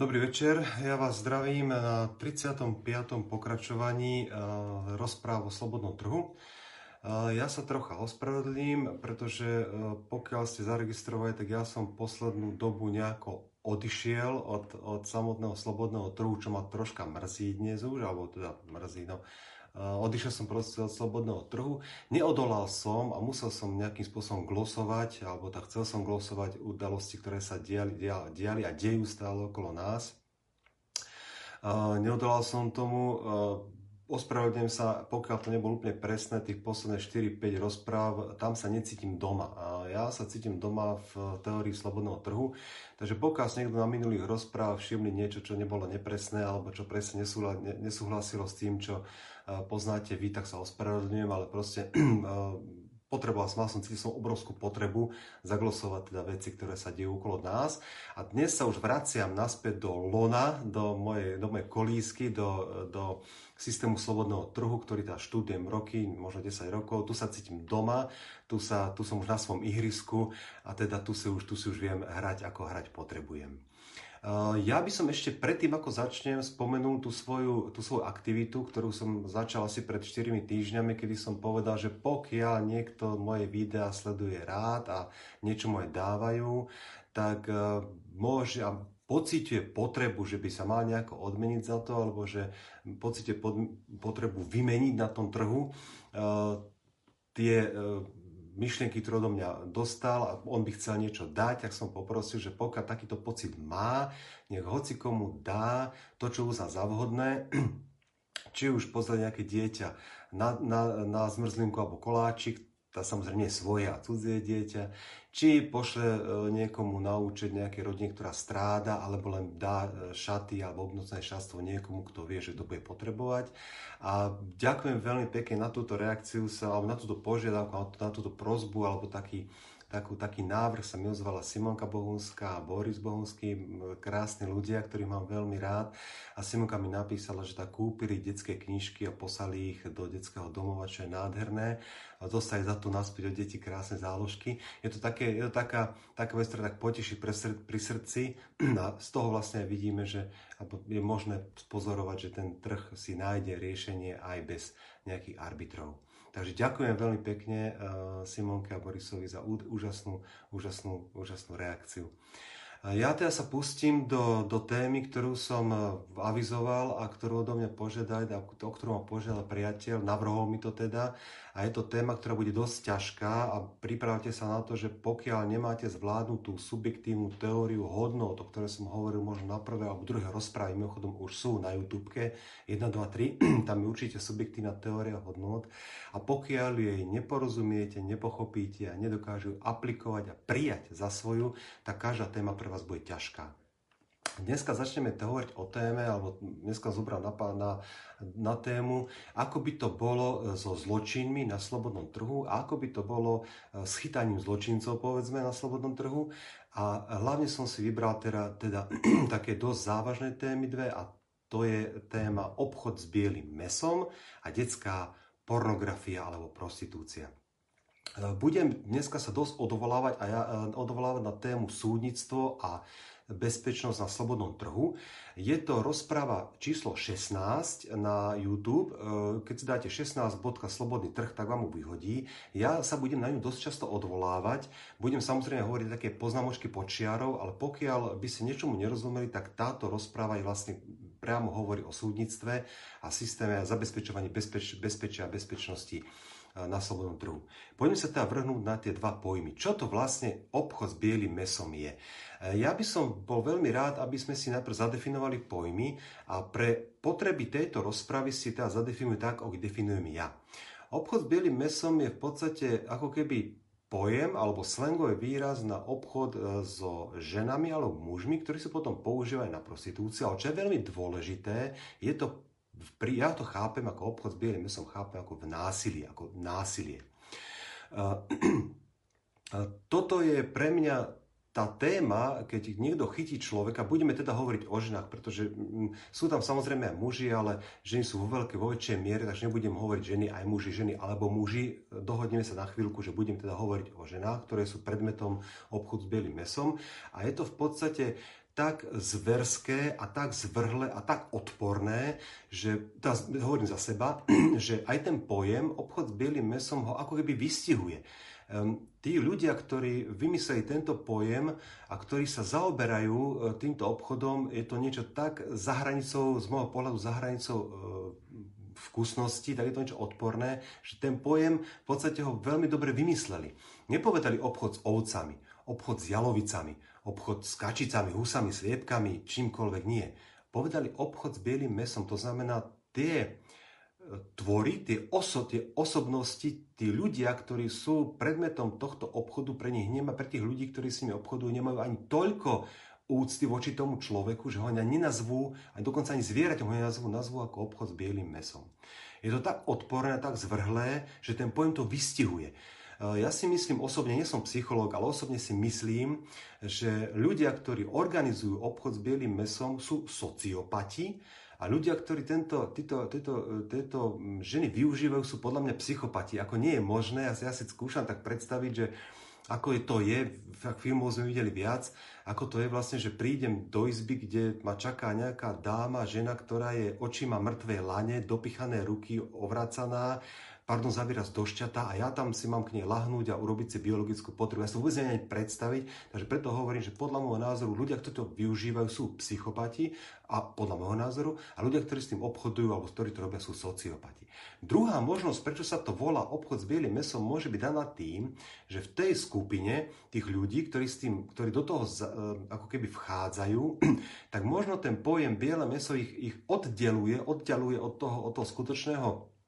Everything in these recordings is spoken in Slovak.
Dobrý večer, ja vás zdravím na 35. pokračovaní uh, rozpráv o slobodnom trhu. Uh, ja sa trocha ospravedlím, pretože uh, pokiaľ ste zaregistrovali, tak ja som poslednú dobu nejako odišiel od, od samotného slobodného trhu, čo ma troška mrzí dnes už, alebo teda mrzí, no, odišiel som proste od slobodného trhu, neodolal som a musel som nejakým spôsobom glosovať, alebo tak chcel som glosovať udalosti, ktoré sa diali, diali a dejú stále okolo nás. Neodolal som tomu, ospravedlňujem sa, pokiaľ to nebolo úplne presné, tých posledných 4-5 rozpráv, tam sa necítim doma. Ja sa cítim doma v teórii slobodného trhu, takže pokiaľ si niekto na minulých rozpráv všimli niečo, čo nebolo nepresné, alebo čo presne nesúhlasilo s tým, čo poznáte vy, tak sa ospravedlňujem, ale proste potreboval som, mal som, cítil som obrovskú potrebu zaglosovať teda veci, ktoré sa dejú okolo nás. A dnes sa už vraciam naspäť do lona, do mojej, do mojej kolísky, do, do systému slobodného trhu, ktorý teda študujem roky, možno 10 rokov. Tu sa cítim doma, tu, sa, tu som už na svojom ihrisku a teda tu si už, tu si už viem hrať, ako hrať potrebujem. Eh, ja by som ešte predtým, ako začnem, spomenul tú svoju, tú svoju aktivitu, ktorú som začal asi pred 4 týždňami, kedy som povedal, že pokiaľ niekto moje videá sleduje rád a niečo moje dávajú, tak eh, môže a pociťuje potrebu, že by sa mal nejako odmeniť za to, alebo že pociťuje potrebu vymeniť na tom trhu uh, tie myšlienky, ktoré do mňa dostal a on by chcel niečo dať, tak som poprosil, že pokiaľ takýto pocit má, nech hoci komu dá to, čo uzná za vhodné, či už pozrie nejaké dieťa na, na, na zmrzlinku alebo koláčik, tá samozrejme svoje a cudzie dieťa, či pošle e, niekomu naučiť nejakej rodine, ktorá stráda, alebo len dá e, šaty alebo obnocné šatstvo niekomu, kto vie, že to bude potrebovať. A ďakujem veľmi pekne na túto reakciu, sa, alebo na túto požiadavku, na túto prozbu, alebo taký takú, taký návrh sa mi ozvala Simonka Bohunská a Boris Bohunský, krásni ľudia, ktorých mám veľmi rád. A Simonka mi napísala, že tak kúpili detské knižky a poslali ich do detského domova, čo je nádherné. A dostali za to naspäť od detí krásne záložky. Je to, také, je to taká, taká vec, ktorá tak poteší pri, sr- pri srdci. A z toho vlastne vidíme, že je možné spozorovať, že ten trh si nájde riešenie aj bez nejakých arbitrov. Takže ďakujem veľmi pekne uh, Simonke a Borisovi za úžasnú, úžasnú, úžasnú reakciu. Ja teda sa pustím do, do témy, ktorú som e, avizoval a ktorú odo mňa požiadali, o ktorú ma požiadal priateľ, navrhol mi to teda. A je to téma, ktorá bude dosť ťažká a pripravte sa na to, že pokiaľ nemáte zvládnutú subjektívnu teóriu hodnot, o ktorej som hovoril možno na prvé alebo druhé rozprávy, mimochodom už sú na YouTube 1, 2, 3, tam je určite subjektívna teória hodnot. A pokiaľ jej neporozumiete, nepochopíte a nedokážu aplikovať a prijať za svoju, tak každá téma pre vás bude ťažká. Dneska začneme hovoriť o téme, alebo dneska zobrám na, na, na tému, ako by to bolo e, so zločinmi na slobodnom trhu a ako by to bolo e, s chytaním zločincov, povedzme, na slobodnom trhu. A hlavne som si vybral teda, teda také dosť závažné témy dve a to je téma obchod s bielým mesom a detská pornografia alebo prostitúcia. E, budem dneska sa dosť odvolávať, a ja, odvolávať na tému súdnictvo a bezpečnosť na slobodnom trhu. Je to rozpráva číslo 16 na YouTube. E, keď si dáte 16.slobodný trh, tak vám ju vyhodí. Ja sa budem na ňu dosť často odvolávať. Budem samozrejme hovoriť také poznámočky počiarov, ale pokiaľ by ste niečomu nerozumeli, tak táto rozpráva je vlastne priamo hovorí o súdnictve a systéme zabezpečovaní bezpeč, bezpečia a bezpečnosti na slobodnom trhu. Poďme sa teda vrhnúť na tie dva pojmy. Čo to vlastne obchod s bielým mesom je? E, ja by som bol veľmi rád, aby sme si najprv zadefinovali pojmy a pre potreby tejto rozpravy si teda zadefinujú tak, ako definujem ja. Obchod s bielým mesom je v podstate ako keby pojem alebo slangový výraz na obchod e, so ženami alebo mužmi, ktorí sa potom používajú na prostitúciu. Ale čo je veľmi dôležité, je to ja to chápem ako obchod s bielým mesom, chápem ako v násilí, ako násilie. Toto je pre mňa tá téma, keď niekto chytí človeka, budeme teda hovoriť o ženách, pretože mm, sú tam samozrejme aj muži, ale ženy sú vo veľkej, vo väčšej miere, takže nebudem hovoriť ženy, aj muži, ženy alebo muži. Dohodneme sa na chvíľku, že budem teda hovoriť o ženách, ktoré sú predmetom obchodu s bielým mesom. A je to v podstate tak zverské a tak zvrhle a tak odporné, že, teraz hovorím za seba, že aj ten pojem obchod s bielým mesom ho ako keby vystihuje. Um, tí ľudia, ktorí vymysleli tento pojem a ktorí sa zaoberajú e, týmto obchodom, je to niečo tak za hranicou, z môjho pohľadu za hranicou e, vkusnosti, tak je to niečo odporné, že ten pojem v podstate ho veľmi dobre vymysleli. Nepovedali obchod s ovcami, obchod s jalovicami, obchod s kačicami, husami, sliepkami, čímkoľvek nie. Povedali obchod s bielým mesom, to znamená tie e, tvory, tie, oso, tie osobnosti, tí ľudia, ktorí sú predmetom tohto obchodu, pre nich nemá, pre tých ľudí, ktorí s nimi obchodujú, nemajú ani toľko úcty voči tomu človeku, že ho ani nenazvú, ani dokonca ani zvieraťom ho nenazvú, nazvú ako obchod s bielým mesom. Je to tak odporné, tak zvrhlé, že ten pojem to vystihuje. Ja si myslím osobne, nie som psychológ, ale osobne si myslím, že ľudia, ktorí organizujú obchod s bielým mesom, sú sociopati a ľudia, ktorí tento, títo, títo, títo ženy využívajú, sú podľa mňa psychopati. Ako nie je možné, ja si, ja si skúšam tak predstaviť, že ako je to je, v filmoch sme videli viac, ako to je vlastne, že prídem do izby, kde ma čaká nejaká dáma, žena, ktorá je očima mŕtvej lane, dopichané ruky, ovracaná, pardon, zavírať do šťata a ja tam si mám k nej lahnúť a urobiť si biologickú potrebu. Ja si vôbec neviem predstaviť, takže preto hovorím, že podľa môjho názoru ľudia, ktorí to využívajú, sú psychopati a podľa môjho názoru a ľudia, ktorí s tým obchodujú alebo ktorí to robia, sú sociopati. Druhá možnosť, prečo sa to volá obchod s bielým mesom, môže byť daná tým, že v tej skupine tých ľudí, ktorí, s tým, ktorí do toho e, ako keby vchádzajú, tak možno ten pojem biele meso ich, ich oddeluje, oddeluje od toho, od toho skutočného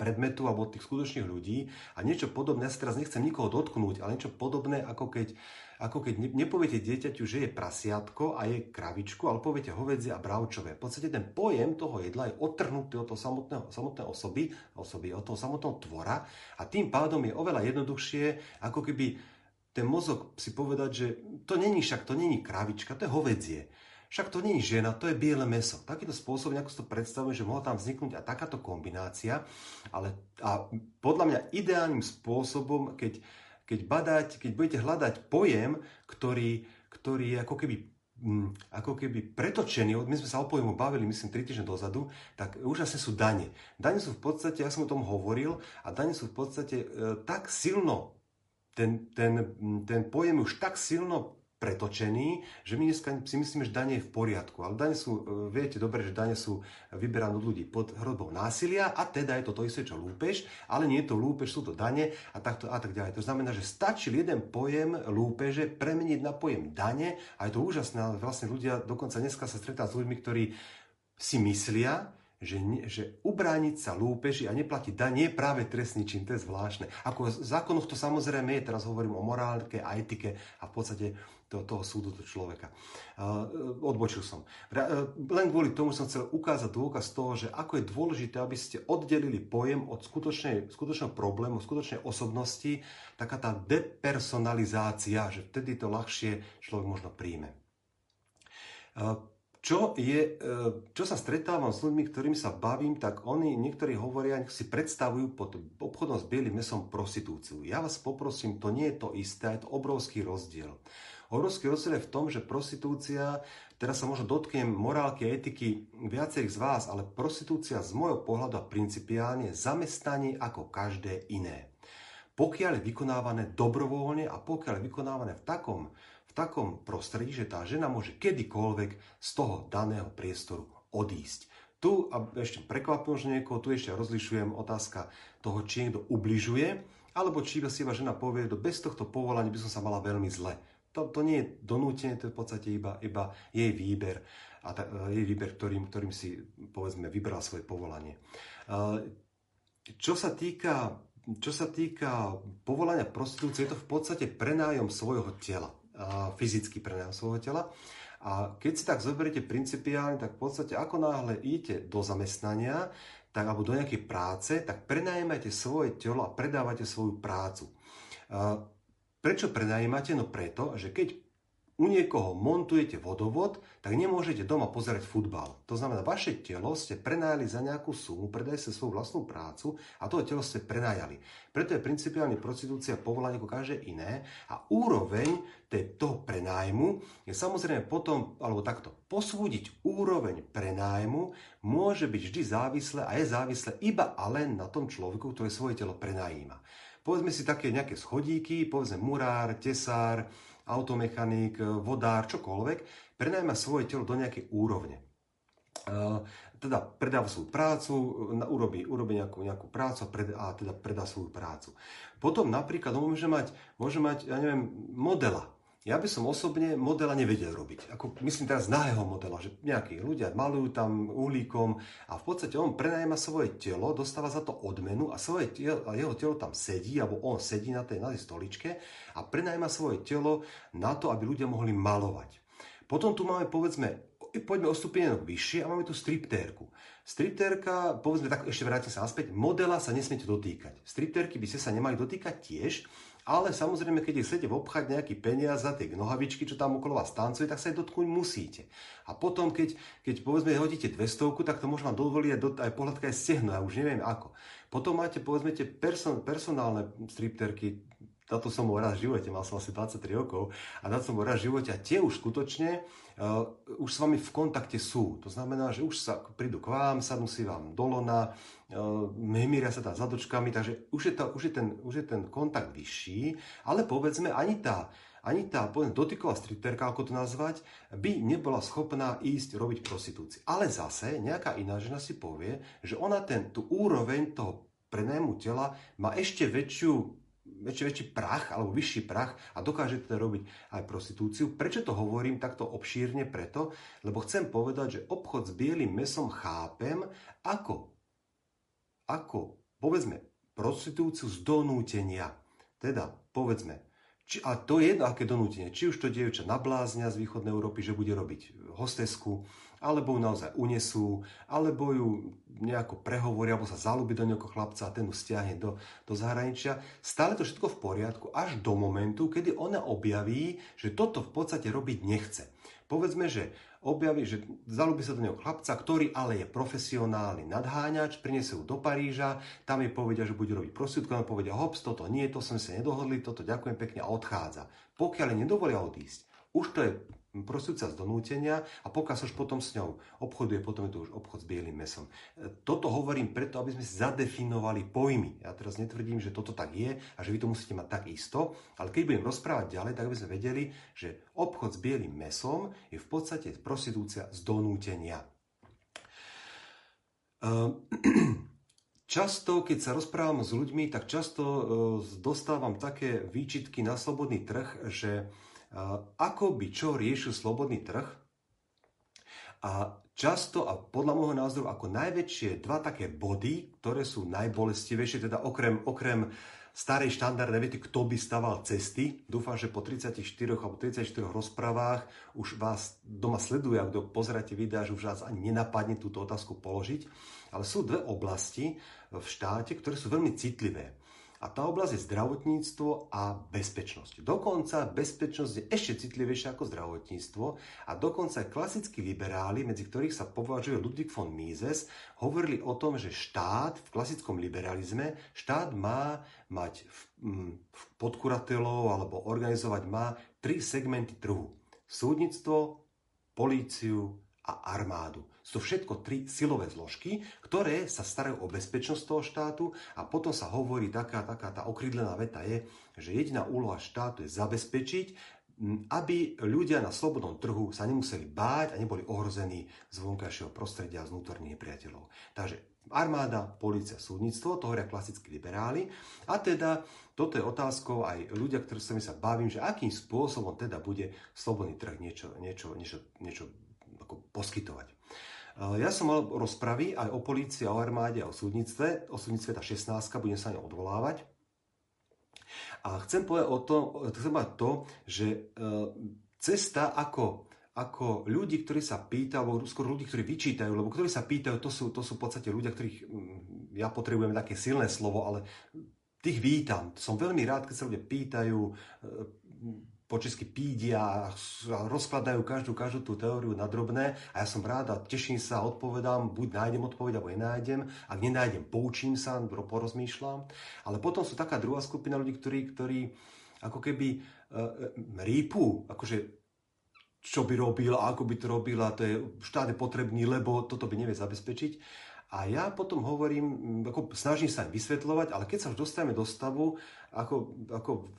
predmetu alebo od tých skutočných ľudí a niečo podobné, ja sa teraz nechcem nikoho dotknúť, ale niečo podobné, ako keď, ako keď nepoviete dieťaťu, že je prasiatko a je kravičku, ale poviete hovedzie a bravčové. V podstate ten pojem toho jedla je odtrhnutý od toho samotného, samotného osoby, osoby, od toho samotného tvora a tým pádom je oveľa jednoduchšie, ako keby ten mozog si povedať, že to není však, to není kravička, to je hovedzie. Však to nie je žena, to je biele meso. Takýto spôsob, ako si to predstavujem, že mohla tam vzniknúť a takáto kombinácia, ale a podľa mňa ideálnym spôsobom, keď, keď, badať, keď budete hľadať pojem, ktorý, ktorý je ako keby mm, ako keby pretočený, my sme sa o pojmu bavili, myslím, 3 týždne dozadu, tak úžasne sú dane. Dane sú v podstate, ja som o tom hovoril, a dane sú v podstate e, tak silno, ten, ten, ten pojem už tak silno pretočený, že my dneska si myslíme, že dane je v poriadku. Ale dane sú, e, viete dobre, že dane sú vyberané od ľudí pod hrozbou násilia a teda je to to isté, čo lúpež, ale nie je to lúpež, sú to dane a, takto, a tak ďalej. To znamená, že stačí jeden pojem lúpeže premeniť na pojem dane a je to úžasné, vlastne ľudia dokonca dneska sa stretá s ľuďmi, ktorí si myslia, že, že ubrániť sa lúpeži a neplatiť daň je práve trestný čin, to je zvláštne. Ako v zákonoch to samozrejme je, teraz hovorím o morálke a etike a v podstate do toho súdu do človeka. Uh, odbočil som. Uh, len kvôli tomu som chcel ukázať dôkaz toho, že ako je dôležité, aby ste oddelili pojem od skutočného problému, skutočnej osobnosti, taká tá depersonalizácia, že vtedy to ľahšie človek možno príjme. Uh, čo, je, čo sa stretávam s ľuďmi, ktorými sa bavím, tak oni niektorí hovoria, si predstavujú pod obchodom s bielým mesom prostitúciu. Ja vás poprosím, to nie je to isté, je to obrovský rozdiel. Obrovský rozdiel je v tom, že prostitúcia, teraz sa možno dotknem morálky a etiky viacerých z vás, ale prostitúcia z môjho pohľadu a principiálne zamestnanie ako každé iné. Pokiaľ je vykonávané dobrovoľne a pokiaľ je vykonávané v takom, v takom prostredí, že tá žena môže kedykoľvek z toho daného priestoru odísť. Tu, a ešte prekvapím že niekoho, tu ešte rozlišujem otázka toho, či niekto ubližuje, alebo či si iba žena povie, že bez tohto povolania by som sa mala veľmi zle to, to nie je donútenie, to je v podstate iba, iba jej výber a ta, e, jej výber, ktorým, ktorým si povedzme vybral svoje povolanie. E, čo sa týka, čo sa týka povolania prostitúcie, je to v podstate prenájom svojho tela, fyzický prenájom svojho tela. A keď si tak zoberiete principiálne, tak v podstate ako náhle idete do zamestnania, tak, alebo do nejakej práce, tak prenajímate svoje telo a predávate svoju prácu. Prečo prenajímate? No preto, že keď u niekoho montujete vodovod, tak nemôžete doma pozerať futbal. To znamená, vaše telo ste prenajali za nejakú sumu, predajte svoju vlastnú prácu a to telo ste prenajali. Preto je principiálne prostitúcia povolanie ako každé iné a úroveň toho prenájmu je samozrejme potom, alebo takto, posúdiť úroveň prenájmu môže byť vždy závislé a je závislé iba a len na tom človeku, ktorý svoje telo prenajíma. Povedzme si také nejaké schodíky, povedzme murár, tesár, automechanik, vodár, čokoľvek, prenajma svoje telo do nejakej úrovne. Teda predáva svoju prácu, urobí, urobí nejakú, nejakú prácu a, pred, a teda predá svoju prácu. Potom napríklad môže mať, môže mať, ja neviem, modela. Ja by som osobne modela nevedel robiť. Ako, myslím teraz nahého modela, že nejakí ľudia malujú tam uhlíkom a v podstate on prenajíma svoje telo, dostáva za to odmenu a, svoje telo, a jeho telo tam sedí, alebo on sedí na tej, na tej stoličke a prenajíma svoje telo na to, aby ľudia mohli malovať. Potom tu máme, povedzme, poďme o stupienok vyššie a máme tu striptérku. Striptérka, povedzme tak, ešte vrátim sa naspäť, modela sa nesmiete dotýkať. Striptérky by ste sa nemali dotýkať tiež, ale samozrejme, keď chcete obchať nejaký peniaz za tie nohavičky, čo tam okolo vás tancuje, tak sa aj dotknúť musíte. A potom, keď, keď povedzme hodíte 200, tak to môže vám dovoliť aj, pohľadka aj stehno, ja už neviem ako. Potom máte, povedzme, tie person, personálne stripterky, táto som bol raz v živote, mal som asi 23 rokov a táto som bol raz v živote a tie už skutočne už s vami v kontakte sú. To znamená, že už sa prídu k vám, sadnú si vám do lona, uh, mýria sa tam zadočkami, takže už je, to, už, je ten, už je ten kontakt vyšší, ale povedzme ani tá ani tá povedzme, dotyková stripterka, ako to nazvať, by nebola schopná ísť robiť prostitúcii. Ale zase nejaká iná žena si povie, že ona ten, tú úroveň toho prenajmu tela má ešte väčšiu väčší, väčší prach alebo vyšší prach a dokáže teda robiť aj prostitúciu. Prečo to hovorím takto obšírne? Preto, lebo chcem povedať, že obchod s bielým mesom chápem ako, ako povedzme, prostitúciu z donútenia. Teda, povedzme, či, a to je jedno, aké donútenie. Či už to dievča nabláznia z východnej Európy, že bude robiť hostesku, alebo ju naozaj unesú, alebo ju nejako prehovoria, alebo sa zalúbi do nejakého chlapca a ten ju stiahne do, do zahraničia. Stále to všetko v poriadku, až do momentu, kedy ona objaví, že toto v podstate robiť nechce. Povedzme, že objaví, že zalúbi sa do neho chlapca, ktorý ale je profesionálny nadháňač, priniesie ju do Paríža, tam jej povedia, že bude robiť prostitútku, on povedia, hops, toto nie, to sme sa nedohodli, toto ďakujem pekne a odchádza. Pokiaľ nedovolia odísť, už to je prostitúcia z donútenia a pokiaľ sa už potom s ňou obchoduje, potom je to už obchod s bielým mesom. E, toto hovorím preto, aby sme si zadefinovali pojmy. Ja teraz netvrdím, že toto tak je a že vy to musíte mať tak isto, ale keď budem rozprávať ďalej, tak by sme vedeli, že obchod s bielým mesom je v podstate prostitúcia z donútenia. E, často, keď sa rozprávam s ľuďmi, tak často e, dostávam také výčitky na slobodný trh, že ako by čo riešil slobodný trh. A často, a podľa môjho názoru, ako najväčšie dva také body, ktoré sú najbolestivejšie, teda okrem, okrem starej štandardnej vety, kto by staval cesty. Dúfam, že po 34 alebo 34 rozprávach už vás doma sleduje, ak pozeráte videa, že už vás ani nenapadne túto otázku položiť. Ale sú dve oblasti v štáte, ktoré sú veľmi citlivé. A tá oblasť je zdravotníctvo a bezpečnosť. Dokonca bezpečnosť je ešte citlivejšia ako zdravotníctvo a dokonca aj klasickí liberáli, medzi ktorých sa považuje Ludwig von Mises, hovorili o tom, že štát v klasickom liberalizme, štát má mať podkuratelov alebo organizovať má tri segmenty trhu. Súdnictvo, políciu a armádu. Sú všetko tri silové zložky, ktoré sa starajú o bezpečnosť toho štátu a potom sa hovorí taká, taká tá okrydlená veta je, že jediná úloha štátu je zabezpečiť, aby ľudia na slobodnom trhu sa nemuseli báť a neboli ohrození z vonkajšieho prostredia z vnútorných nepriateľov. Takže armáda, policia, súdnictvo, to hovoria klasickí liberáli. A teda toto je otázkou aj ľudia, ktorí sa mi sa bavím, že akým spôsobom teda bude slobodný trh niečo, niečo, niečo, niečo ako poskytovať. Eh, ja som mal rozpravy aj o polícii, o armáde, o súdnictve. O súdnictve tá 16, budem sa ňou odvolávať. A chcem povedať o to, chcem povedať to že eh, cesta ako, ako ľudí, ktorí sa pýtajú, alebo skôr ľudí, ktorí vyčítajú, lebo ktorí sa pýtajú, to sú, to sú v podstate ľudia, ktorých mm, ja potrebujem také silné slovo, ale tých vítam. Som veľmi rád, keď sa ľudia pýtajú, eh, po česky pídia a rozkladajú každú, každú tú teóriu na drobné a ja som rád a teším sa, odpovedám, buď nájdem odpoveď, alebo nenájdem. Ak nenájdem, poučím sa, porozmýšľam. Ale potom sú taká druhá skupina ľudí, ktorí, ktorí ako keby uh, rýpu, akože čo by robil ako by to robil a to je štát potrebný, lebo toto by nevie zabezpečiť. A ja potom hovorím, ako snažím sa im vysvetľovať, ale keď sa už dostaneme do stavu, ako, ako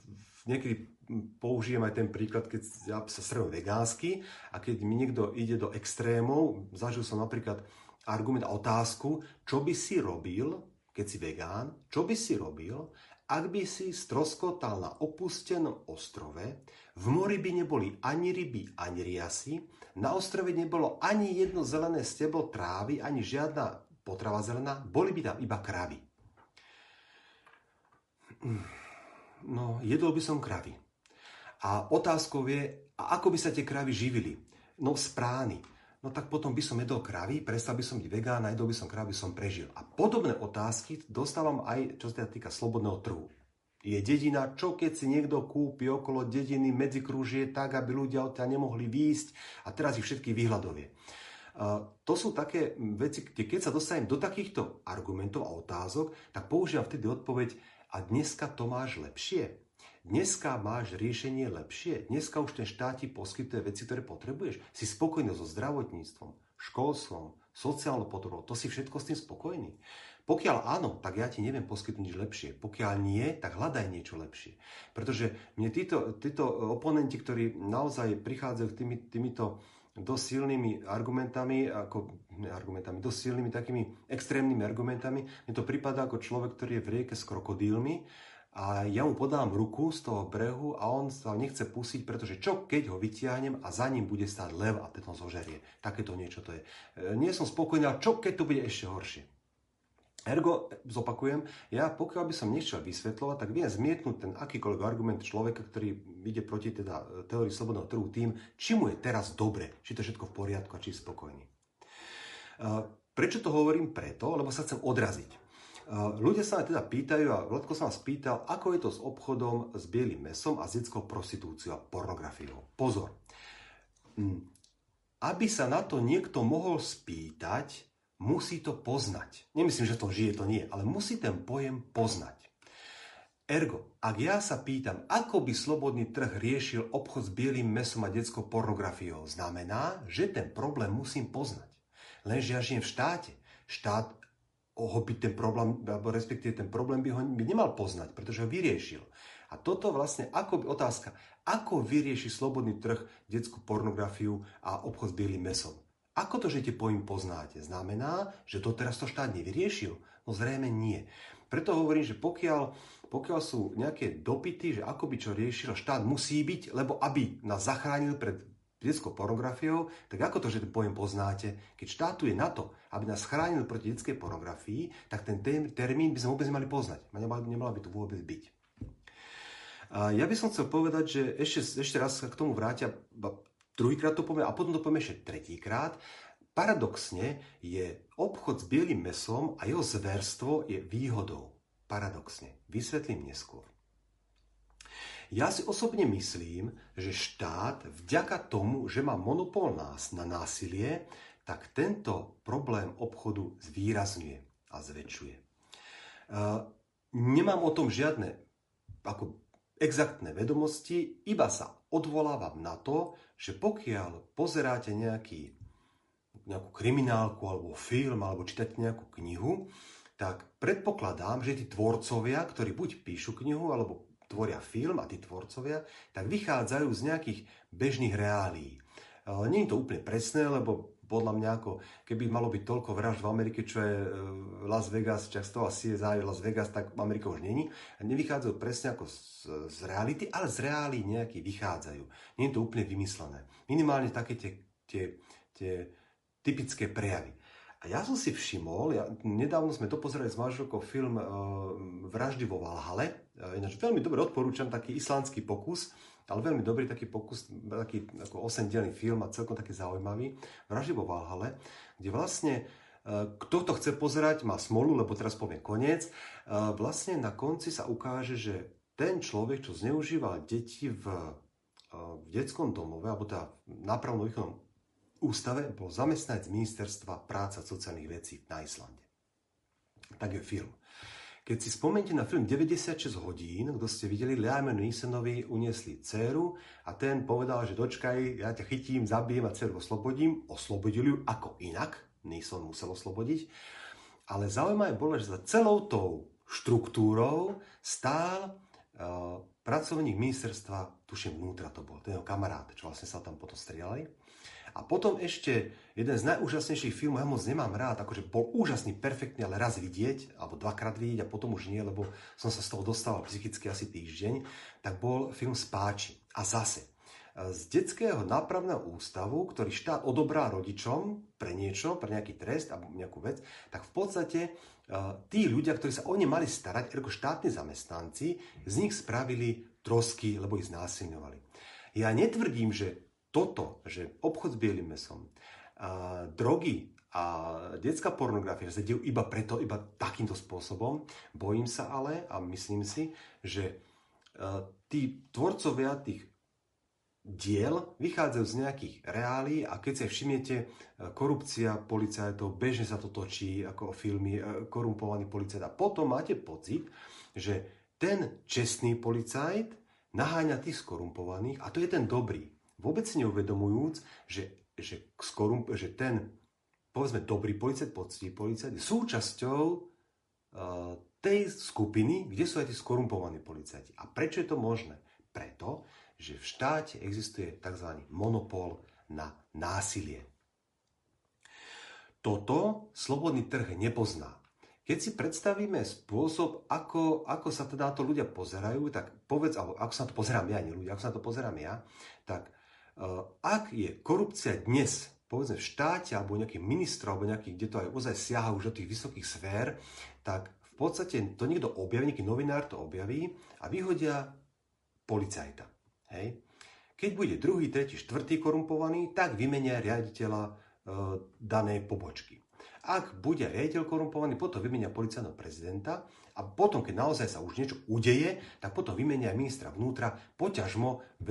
niekedy použijem aj ten príklad, keď ja sa strenujem vegánsky a keď mi niekto ide do extrémov, zažil som napríklad argument a otázku, čo by si robil, keď si vegán, čo by si robil, ak by si stroskotal na opustenom ostrove, v mori by neboli ani ryby, ani riasy, na ostrove nebolo ani jedno zelené steblo trávy, ani žiadna potrava zelená, boli by tam iba kravy. No, jedol by som kravy. A otázkou je, a ako by sa tie kravy živili? No z prány. No tak potom by som jedol kravy, prestal by som byť vegán, jedol by som kravy, som prežil. A podobné otázky dostávam aj, čo sa týka slobodného trhu. Je dedina, čo keď si niekto kúpi okolo dediny medzikrúžie tak, aby ľudia od nemohli výjsť a teraz ich všetky vyhľadovie. Uh, to sú také veci, kde keď sa dostanem do takýchto argumentov a otázok, tak používam vtedy odpoveď a dneska to máš lepšie. Dneska máš riešenie lepšie. Dneska už ten štát ti poskytuje veci, ktoré potrebuješ. Si spokojný so zdravotníctvom, školstvom, sociálnou potrebou. To si všetko s tým spokojný. Pokiaľ áno, tak ja ti neviem poskytnúť lepšie. Pokiaľ nie, tak hľadaj niečo lepšie. Pretože mne títo, títo oponenti, ktorí naozaj prichádzajú tými, týmito dosť silnými argumentami, ako ne argumentami, dosť silnými takými extrémnymi argumentami, mne to prípada ako človek, ktorý je v rieke s krokodílmi a ja mu podám ruku z toho brehu a on sa nechce pustiť, pretože čo keď ho vytiahnem a za ním bude stáť lev a ten ho zožerie. Takéto niečo to je. E, nie som spokojný, ale čo keď to bude ešte horšie. Ergo, zopakujem, ja pokiaľ by som nechcel vysvetľovať, tak viem zmietnúť ten akýkoľvek argument človeka, ktorý ide proti teda teórii slobodného trhu tým, či mu je teraz dobre, či to všetko v poriadku a či je spokojný. E, prečo to hovorím? Preto, lebo sa chcem odraziť. Ľudia sa aj teda pýtajú, a Vladko sa vás pýtal, ako je to s obchodom s bielým mesom a s detskou prostitúciou a pornografiou. Pozor, hm, aby sa na to niekto mohol spýtať, musí to poznať. Nemyslím, že to žije, to nie, ale musí ten pojem poznať. Ergo, ak ja sa pýtam, ako by slobodný trh riešil obchod s bielým mesom a detskou pornografiou, znamená, že ten problém musím poznať. Lenže ja žijem v štáte. Štát ho by ten problém, alebo respektíve ten problém by ho by nemal poznať, pretože ho vyriešil. A toto vlastne, ako otázka, ako vyrieši slobodný trh detskú pornografiu a obchod s bielým mesom? Ako to, že tie pojem poznáte? Znamená, že to teraz to štát nevyriešil? No zrejme nie. Preto hovorím, že pokiaľ, pokiaľ sú nejaké dopity, že ako by čo riešil, štát musí byť, lebo aby nás zachránil pred detskou pornografiou, tak ako to, že ten pojem poznáte? Keď štátu je na to, aby nás chránil proti detskej pornografii, tak ten termín by sme vôbec nemali poznať. Nemala, by to vôbec byť. A ja by som chcel povedať, že ešte, ešte raz sa k tomu vrátia, druhýkrát to poviem a potom to poviem ešte tretíkrát. Paradoxne je obchod s bielým mesom a jeho zverstvo je výhodou. Paradoxne. Vysvetlím neskôr. Ja si osobne myslím, že štát vďaka tomu, že má monopol nás na násilie, tak tento problém obchodu zvýrazňuje a zväčšuje. Nemám o tom žiadne ako exaktné vedomosti, iba sa odvolávam na to, že pokiaľ pozeráte nejaký, nejakú kriminálku alebo film alebo čítate nejakú knihu, tak predpokladám, že tí tvorcovia, ktorí buď píšu knihu alebo tvoria film a tí tvorcovia, tak vychádzajú z nejakých bežných reálií. Nie je to úplne presné, lebo podľa mňa ako keby malo byť toľko vražd v Amerike, čo je e, Las Vegas, často je zájem Las Vegas, tak Amerika už není. A nevychádzajú presne ako z, z reality, ale z reálí nejaký vychádzajú. Nie je to úplne vymyslené. Minimálne také tie, tie, tie typické prejavy. A ja som si všimol, ja, nedávno sme to pozerali s manželkou film e, Vraždy vo Valhale, e, ináč veľmi dobre odporúčam taký islandský pokus, ale veľmi dobrý taký pokus, taký ako 8 film a celkom taký zaujímavý, Vraždy vo Valhale, kde vlastne e, kto to chce pozerať, má smolu, lebo teraz poviem koniec. E, vlastne na konci sa ukáže, že ten človek, čo zneužíval deti v v detskom domove, alebo teda nápravnom výchovnom ústave bol zamestnanec ministerstva práca sociálnych vecí na Islande. Tak je film. Keď si spomeniete na film 96 hodín, kto ste videli, Liamenu Neesonovi uniesli dceru a ten povedal, že dočkaj, ja ťa chytím, zabijem a dceru oslobodím. Oslobodili ju ako inak. Neeson musel oslobodiť. Ale zaujímavé bolo, že za celou tou štruktúrou stál uh, pracovník ministerstva, tuším vnútra to bol, ten jeho kamarát, čo vlastne sa tam potom strieľali. A potom ešte jeden z najúžasnejších filmov, ja moc nemám rád, akože bol úžasný, perfektný, ale raz vidieť, alebo dvakrát vidieť a potom už nie, lebo som sa z toho dostal psychicky asi týždeň, tak bol film Spáči. A zase, z detského nápravného ústavu, ktorý štát odobrá rodičom pre niečo, pre nejaký trest alebo nejakú vec, tak v podstate e, tí ľudia, ktorí sa o ne mali starať, ako štátni zamestnanci, z nich spravili trosky, lebo ich znásilňovali. Ja netvrdím, že toto, že obchod s bielým mesom, a drogy a detská pornografia sa dejú iba preto, iba takýmto spôsobom. Bojím sa ale a myslím si, že tí tvorcovia tých diel vychádzajú z nejakých reálí a keď sa všimnete, korupcia policajtov, bežne sa to točí ako filmy, korumpovaný policajt a potom máte pocit, že ten čestný policajt naháňa tých skorumpovaných a to je ten dobrý vôbec si neuvedomujúc, že, že, skorum, že ten, povedzme, dobrý policajt, poctivý policajt je súčasťou uh, tej skupiny, kde sú aj tí skorumpovaní policajti. A prečo je to možné? Preto, že v štáte existuje tzv. monopol na násilie. Toto slobodný trh nepozná. Keď si predstavíme spôsob, ako, ako sa teda to ľudia pozerajú, tak povedz, alebo ako sa na to pozerám ja, nie ľudia, ako sa na to pozerám ja, tak ak je korupcia dnes povedzme v štáte alebo nejakých ministrov alebo nejakých, kde to aj ozaj siaha už do tých vysokých sfér, tak v podstate to niekto objaví, nejaký novinár to objaví a vyhodia policajta. Hej? Keď bude druhý, tretí, štvrtý korumpovaný, tak vymenia riaditeľa e, danej pobočky. Ak bude riaditeľ korumpovaný, potom vymenia policajného prezidenta a potom, keď naozaj sa už niečo udeje, tak potom vymenia aj ministra vnútra, poťažmo v,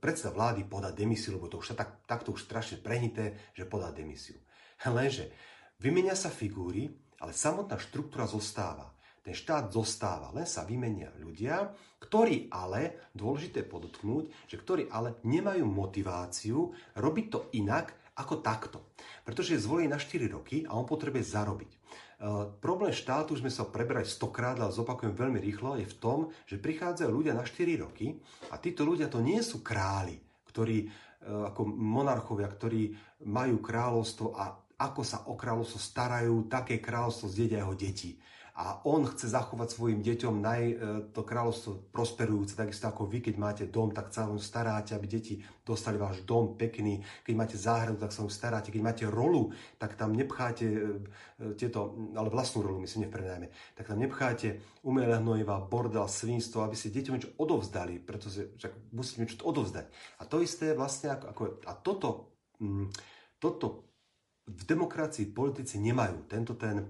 predseda vlády podá demisiu, lebo to už tak, takto už strašne prehnité, že podá demisiu. Lenže vymenia sa figúry, ale samotná štruktúra zostáva. Ten štát zostáva, len sa vymenia ľudia, ktorí ale, dôležité podotknúť, že ktorí ale nemajú motiváciu robiť to inak, ako takto. Pretože je zvolený na 4 roky a on potrebuje zarobiť. E, problém štátu, už sme sa prebrať stokrát, ale zopakujem veľmi rýchlo, je v tom, že prichádzajú ľudia na 4 roky a títo ľudia to nie sú králi, ktorí e, ako monarchovia, ktorí majú kráľovstvo a ako sa o kráľovstvo starajú, také kráľovstvo zdedia jeho deti a on chce zachovať svojim deťom naj, e, to kráľovstvo prosperujúce, takisto ako vy, keď máte dom, tak sa vám staráte, aby deti dostali váš dom pekný, keď máte záhradu, tak sa vám staráte, keď máte rolu, tak tam nepcháte e, e, tieto, ale vlastnú rolu, myslím, neprenajme, tak tam nepcháte umelé hnojiva, bordel, svinstvo, aby si deťom niečo odovzdali, pretože však musíte niečo odovzdať. A to isté vlastne ako, ako a toto, mm, toto v demokracii politici nemajú. Tento ten,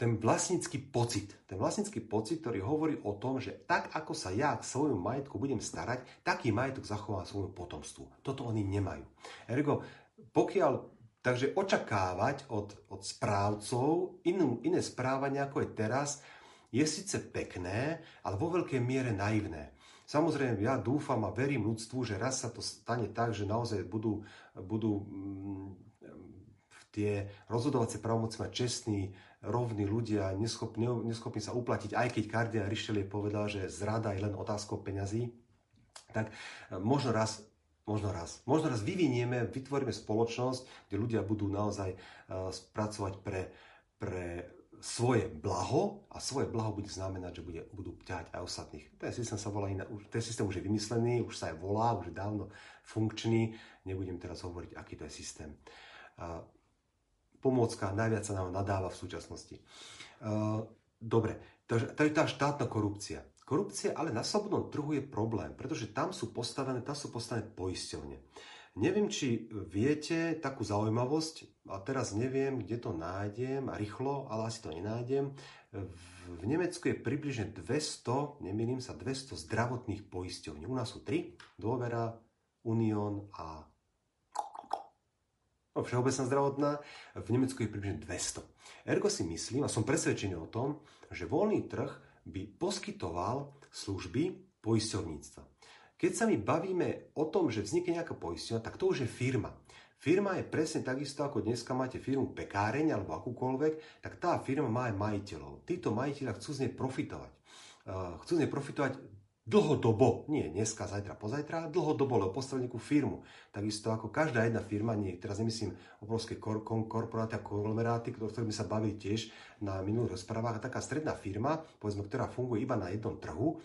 ten vlastnícky pocit. Ten vlastnícky pocit, ktorý hovorí o tom, že tak ako sa ja k svojmu majetku budem starať, taký majetok zachová svojmu potomstvu. Toto oni nemajú. Ergo, pokiaľ, takže očakávať od, od správcov inú, iné správanie ako je teraz, je síce pekné, ale vo veľkej miere naivné. Samozrejme, ja dúfam a verím ľudstvu, že raz sa to stane tak, že naozaj budú, budú mm, tie rozhodovacie právomoci mať čestní, rovní ľudia, neschopní, neschopní sa uplatiť, aj keď kardinál Richelieu povedal, že zrada je len otázkou peňazí, tak e, možno raz možno raz. Možno raz vyvinieme, vytvoríme spoločnosť, kde ľudia budú naozaj uh, spracovať pre, pre svoje blaho a svoje blaho bude znamenať, že bude, budú ťahať aj ostatných. Ten systém sa volá iná, ten systém už je vymyslený, už sa aj volá, už je dávno funkčný. Nebudem teraz hovoriť, aký to je systém. Pomôcka, najviac sa nám nadáva v súčasnosti. Uh, dobre, to je tá štátna korupcia. Korupcia ale na slobodnom trhu je problém, pretože tam sú postavené, tam sú postavené poisťovne. Neviem, či viete takú zaujímavosť, a teraz neviem, kde to nájdem, rýchlo, ale asi to nenájdem. v Nemecku je približne 200, nemýlim sa, 200 zdravotných poisťovní. U nás sú tri, Dôvera, Unión a Všeobecná zdravotná. V Nemecku je približne 200. Ergo si myslím a som presvedčený o tom, že voľný trh by poskytoval služby poisťovníctva. Keď sa my bavíme o tom, že vznikne nejaká poisťovňa, tak to už je firma. Firma je presne takisto, ako dneska máte firmu pekáreň alebo akúkoľvek, tak tá firma má aj majiteľov. Títo majiteľia chcú z nej profitovať. Chcú z nej profitovať dlhodobo, nie dneska, zajtra, pozajtra, dlhodobo, lebo postaviť nejakú firmu. Takisto ako každá jedna firma, nie, teraz nemyslím obrovské kor- korporáty a konglomeráty, o ktorými sa bavili tiež na minulých rozprávach, taká stredná firma, povedzme, ktorá funguje iba na jednom trhu,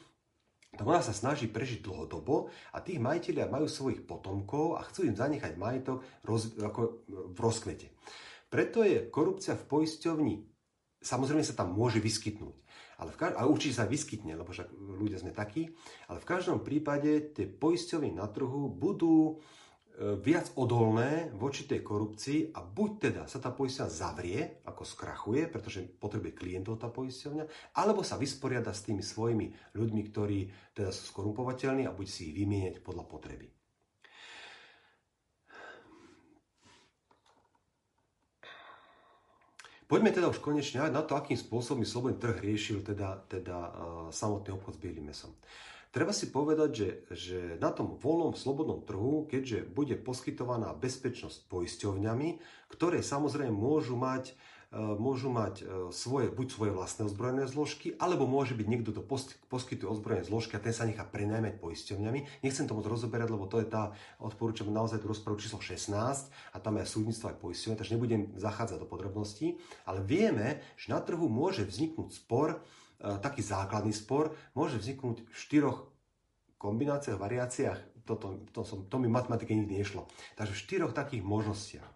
tak ona sa snaží prežiť dlhodobo a tých majiteľia majú svojich potomkov a chcú im zanechať majetok roz, ako v rozkvete. Preto je korupcia v poisťovni, samozrejme sa tam môže vyskytnúť, ale v, a určite sa vyskytne, lebo však ľudia sme takí, ale v každom prípade tie poisťovny na trhu budú E, viac odolné voči tej korupcii a buď teda sa tá poisťovňa zavrie, ako skrachuje, pretože potrebuje klientov tá poisťovňa, alebo sa vysporiada s tými svojimi ľuďmi, ktorí teda sú skorumpovateľní a buď si ich vymieňať podľa potreby. Poďme teda už konečne na to, akým spôsobom slobodný trh riešil teda, teda uh, samotný obchod s bielým mesom. Treba si povedať, že, že na tom voľnom slobodnom trhu, keďže bude poskytovaná bezpečnosť poisťovňami, ktoré samozrejme môžu mať, môžu mať e, svoje, buď svoje vlastné ozbrojené zložky, alebo môže byť niekto, kto poskytuje ozbrojené zložky a ten sa nechá prenajmať poisťovňami. Nechcem to moc rozoberať, lebo to je tá, odporúčam naozaj tú rozprávu číslo 16 a tam je aj súdnictvo aj poisťovňa, takže nebudem zachádzať do podrobností, ale vieme, že na trhu môže vzniknúť spor, E, taký základný spor môže vzniknúť v štyroch kombináciách, variáciách. Toto, to, som, to mi matematike nikdy nešlo. Takže v štyroch takých možnostiach.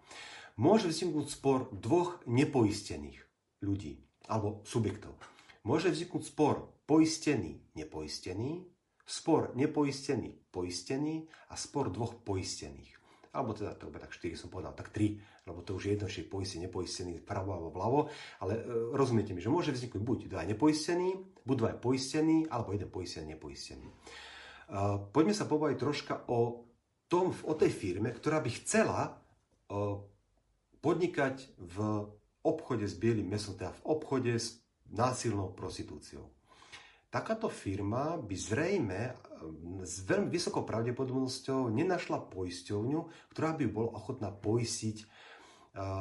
Môže vzniknúť spor dvoch nepoistených ľudí alebo subjektov. Môže vzniknúť spor poistený, nepoistený, spor nepoistený, poistený a spor dvoch poistených alebo teda to tak 4 som povedal, tak 3, lebo to už je jedno, či je poistený, nepoistený, vpravo alebo vľavo, ale e, rozumiete mi, že môže vzniknúť buď dva nepoistení, buď dva poistení, alebo jeden poistený, nepoistený. E, poďme sa pobaviť troška o, tom, o tej firme, ktorá by chcela e, podnikať v obchode s bielým mesom, teda v obchode s násilnou prostitúciou. Takáto firma by zrejme s veľmi vysokou pravdepodobnosťou nenašla poisťovňu, ktorá by bola ochotná poistiť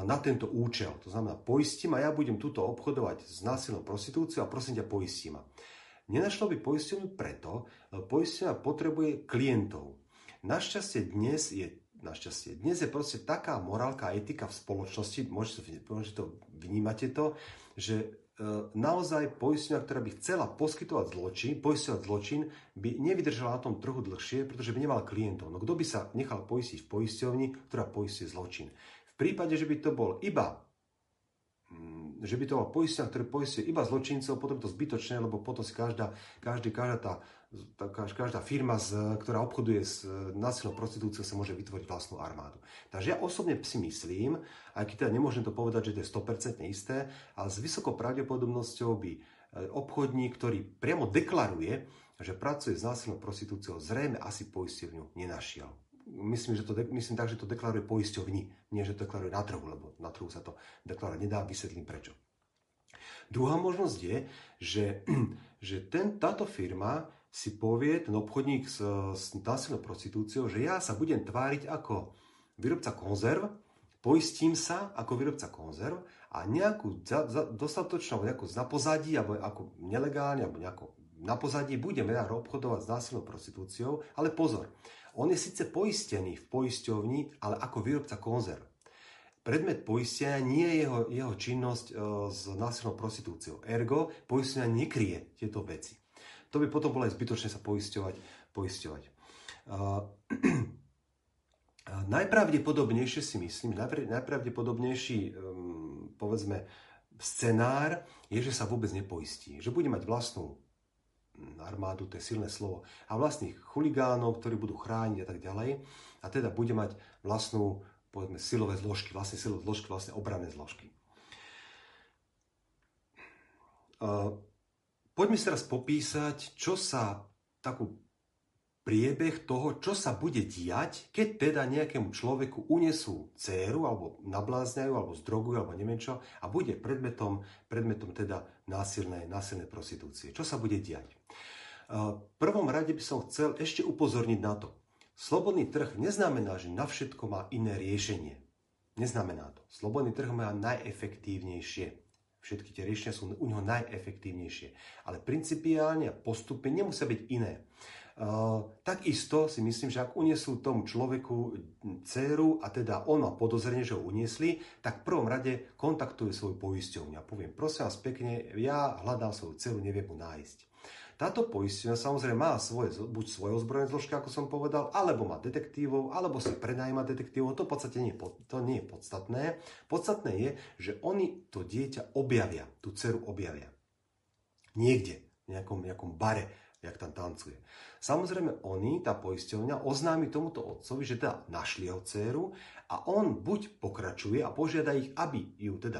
na tento účel. To znamená, poistím a ja budem túto obchodovať s násilnou prostitúciou a prosím ťa poistím ma. Nenašlo by poisťovňu preto, lebo poisťovňa potrebuje klientov. Našťastie dnes je Našťastie. Dnes je proste taká morálka a etika v spoločnosti, môžete, môžete to, vnímate to, že E, naozaj poistňovňa, ktorá by chcela poskytovať zločin, poisťovať zločin, by nevydržala na tom trhu dlhšie, pretože by nemal klientov. No kto by sa nechal poistiť v poisťovni, ktorá poistí zločin? V prípade, že by to bol iba že by to bol poisťovňa, ktorý poistuje iba zločincov, potom je to zbytočné, lebo potom si každá, každý, každá tá každá firma, ktorá obchoduje s násilnou prostitúciou, sa môže vytvoriť vlastnú armádu. Takže ja osobne si myslím, aj keď teda nemôžem to povedať, že to je 100% isté, ale s vysokou pravdepodobnosťou by e, obchodník, ktorý priamo deklaruje, že pracuje s násilnou prostitúciou, zrejme asi poisťovňu nenašiel. Myslím, že to, myslím tak, že to deklaruje poisťovni, nie že to deklaruje na trhu, lebo na trhu sa to deklarovať nedá, vysvetlím prečo. Druhá možnosť je, že, že ten, táto firma si povie ten obchodník s, s násilnou prostitúciou, že ja sa budem tváriť ako výrobca konzerv, poistím sa ako výrobca konzerv a nejakú za, za, dostatočnú, nejakú na pozadí, alebo ako nelegálne, alebo nejako na pozadí budeme teda obchodovať s násilnou prostitúciou, ale pozor, on je síce poistený v poisťovni, ale ako výrobca konzerv. Predmet poistenia nie je jeho, jeho činnosť e, s násilnou prostitúciou. Ergo, poistenia nekrie tieto veci to by potom bolo aj zbytočné sa poisťovať. poisťovať. Uh, najpravdepodobnejšie si myslím, najpravdepodobnejší, povedzme, scenár je, že sa vôbec nepoistí. Že bude mať vlastnú armádu, to je silné slovo, a vlastných chuligánov, ktorí budú chrániť a tak ďalej. A teda bude mať vlastnú, povedzme, silové zložky, vlastne silové zložky, vlastne obranné zložky. poďme si teraz popísať, čo sa takú priebeh toho, čo sa bude diať, keď teda nejakému človeku unesú dceru, alebo nablázňajú, alebo zdrogujú, alebo neviem čo, a bude predmetom, predmetom teda násilnej, násilnej prostitúcie. Čo sa bude diať? V prvom rade by som chcel ešte upozorniť na to. Slobodný trh neznamená, že na všetko má iné riešenie. Neznamená to. Slobodný trh má najefektívnejšie. Všetky tie riešenia sú u neho najefektívnejšie. Ale principiálne a postupne nemusia byť iné. Uh, takisto si myslím, že ak unesú tomu človeku dceru a teda on má podozrenie, že ho uniesli, tak v prvom rade kontaktuje svoju poisťovňu a poviem, prosím vás pekne, ja hľadám svoju dceru, neviem mu nájsť. Táto poisťovňa samozrejme má svoje, buď svoje ozbrojené zložky, ako som povedal, alebo má detektívov, alebo si prenajíma detektívov. To v podstate nie, to nie je podstatné. Podstatné je, že oni to dieťa objavia, tú dceru objavia. Niekde, v nejakom, nejakom bare, jak tam tancuje. Samozrejme, oni, tá poisťovňa, oznámi tomuto otcovi, že teda našli jeho dceru a on buď pokračuje a požiada ich, aby ju teda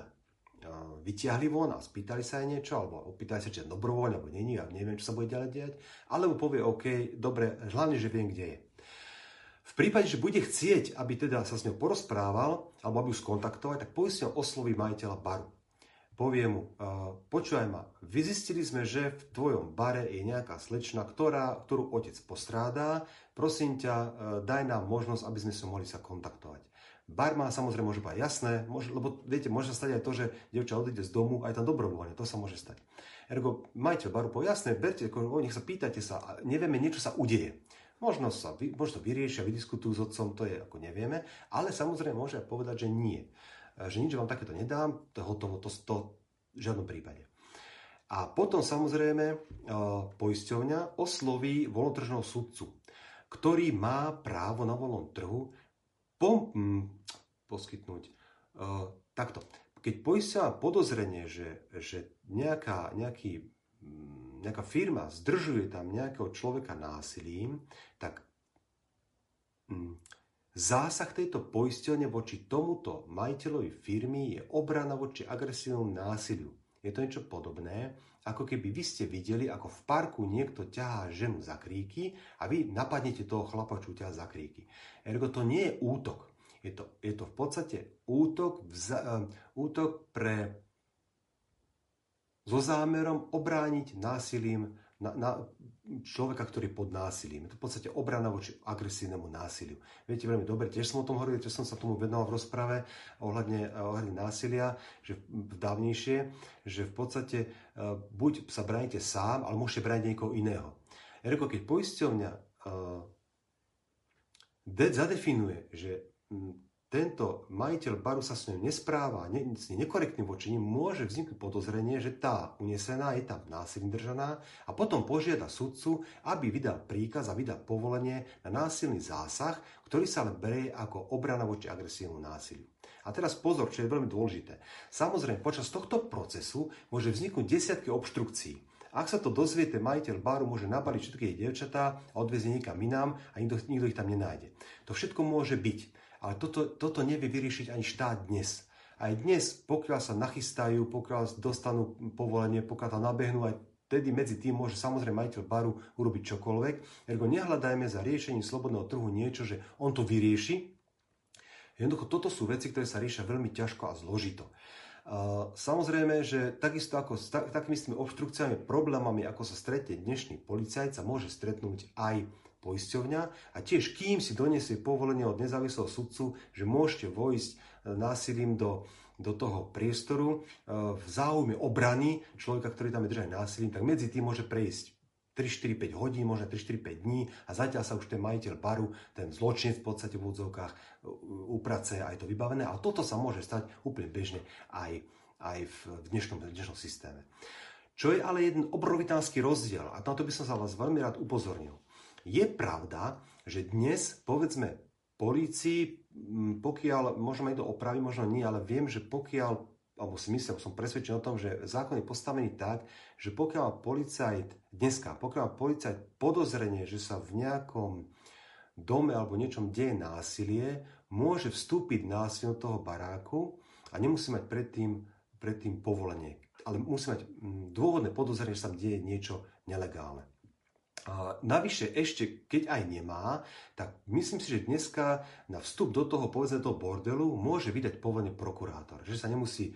vyťahli von a spýtali sa aj niečo, alebo opýtali sa, či je dobrovoľne, alebo není, a neviem, čo sa bude ďalej diať, alebo povie, OK, dobre, hlavne, že viem, kde je. V prípade, že bude chcieť, aby teda sa s ňou porozprával, alebo aby ju skontaktovať, tak poistňou osloví majiteľa baru povie mu, počúvaj ma, vyzistili sme, že v tvojom bare je nejaká slečna, ktorá, ktorú otec postrádá, prosím ťa, e, daj nám možnosť, aby sme sa mohli sa kontaktovať. Bar má samozrejme môže povedať jasné, môže, lebo viete, môže sa stať aj to, že dievča odíde z domu aj tam dobrovoľne, to sa môže stať. Ergo majiteľ baru povie jasné, berte, ako, nech sa pýtate sa, nevieme, niečo sa udeje. Možno sa, možno vyriešia, vydiskutujú s otcom, to je ako nevieme, ale samozrejme môže povedať, že nie že nič vám takéto nedám, to hotovo, to, to v žiadnom prípade. A potom samozrejme poisťovňa osloví voľnotržného sudcu, ktorý má právo na voľnom trhu pom- poskytnúť takto. Keď poisťovňa podozrenie, že, že nejaká, nejaký, nejaká firma zdržuje tam nejakého človeka násilím, tak Zásah tejto poisťovne voči tomuto majiteľovi firmy je obrana voči agresívnom násiliu. Je to niečo podobné, ako keby vy ste videli, ako v parku niekto ťahá ženu za kríky a vy napadnete toho chlapa, čo ťahá za kríky. Ergo to nie je útok. Je to, je to v podstate útok, vza, um, útok pre so zámerom obrániť násilím na, na človeka, ktorý pod násilím. Je to v podstate obrana voči agresívnemu násiliu. Viete veľmi dobre, tiež som o tom hovoril, tiež som sa tomu venoval v rozprave ohľadne, ohľadne násilia, že v dávnejšie, že v podstate uh, buď sa bránite sám, ale môžete brániť niekoho iného. Erko, keď poisťovňa uh, zadefinuje, že tento majiteľ baru sa s ňou nespráva, ne, nekorektným voči môže vzniknúť podozrenie, že tá unesená je tam násilne držaná a potom požiada sudcu, aby vydal príkaz a vydal povolenie na násilný zásah, ktorý sa ale berie ako obrana voči agresívnu násiliu. A teraz pozor, čo je veľmi dôležité. Samozrejme, počas tohto procesu môže vzniknúť desiatky obštrukcií. Ak sa to dozvie, ten majiteľ baru môže nabaliť všetky dievčatá a odviezť niekam inám a nikto, nikto ich tam nenájde. To všetko môže byť. Ale toto, toto nevie vyriešiť ani štát dnes. Aj dnes, pokiaľ sa nachystajú, pokiaľ dostanú povolenie, pokiaľ tam nabehnú, aj Tedy medzi tým môže samozrejme majiteľ baru urobiť čokoľvek. Ergo nehľadajme za riešením slobodného trhu niečo, že on to vyrieši. Jednoducho toto sú veci, ktoré sa riešia veľmi ťažko a zložito. Samozrejme, že takisto ako s takými obštrukciami, problémami, ako sa stretne dnešný policajt, sa môže stretnúť aj poisťovňa a tiež kým si donesie povolenie od nezávislého sudcu, že môžete vojsť e, násilím do, do toho priestoru e, v záujme obrany človeka, ktorý tam je držaný násilím, tak medzi tým môže prejsť 3, 4, 5 hodín, možno 3, 4, 5 dní a zatiaľ sa už ten majiteľ baru, ten zločinec v podstate v úvodzovkách e, uprace a je to vybavené. Ale toto sa môže stať úplne bežne aj, aj v dnešnom, v dnešnom systéme. Čo je ale jeden obrovitánsky rozdiel, a na to by som sa vás veľmi rád upozornil. Je pravda, že dnes, povedzme, polícii, pokiaľ, možno aj to opraví, možno nie, ale viem, že pokiaľ, alebo si myslím, som presvedčený o tom, že zákon je postavený tak, že pokiaľ policajt, dneska, pokiaľ policajt podozrenie, že sa v nejakom dome alebo niečom deje násilie, môže vstúpiť násilne do toho baráku a nemusí mať predtým, predtým povolenie ale musí mať dôvodné podozrenie, že sa deje niečo nelegálne. A navyše ešte, keď aj nemá, tak myslím si, že dneska na vstup do toho, povedzme, toho bordelu môže vydať povolenie prokurátor. Že sa nemusí e,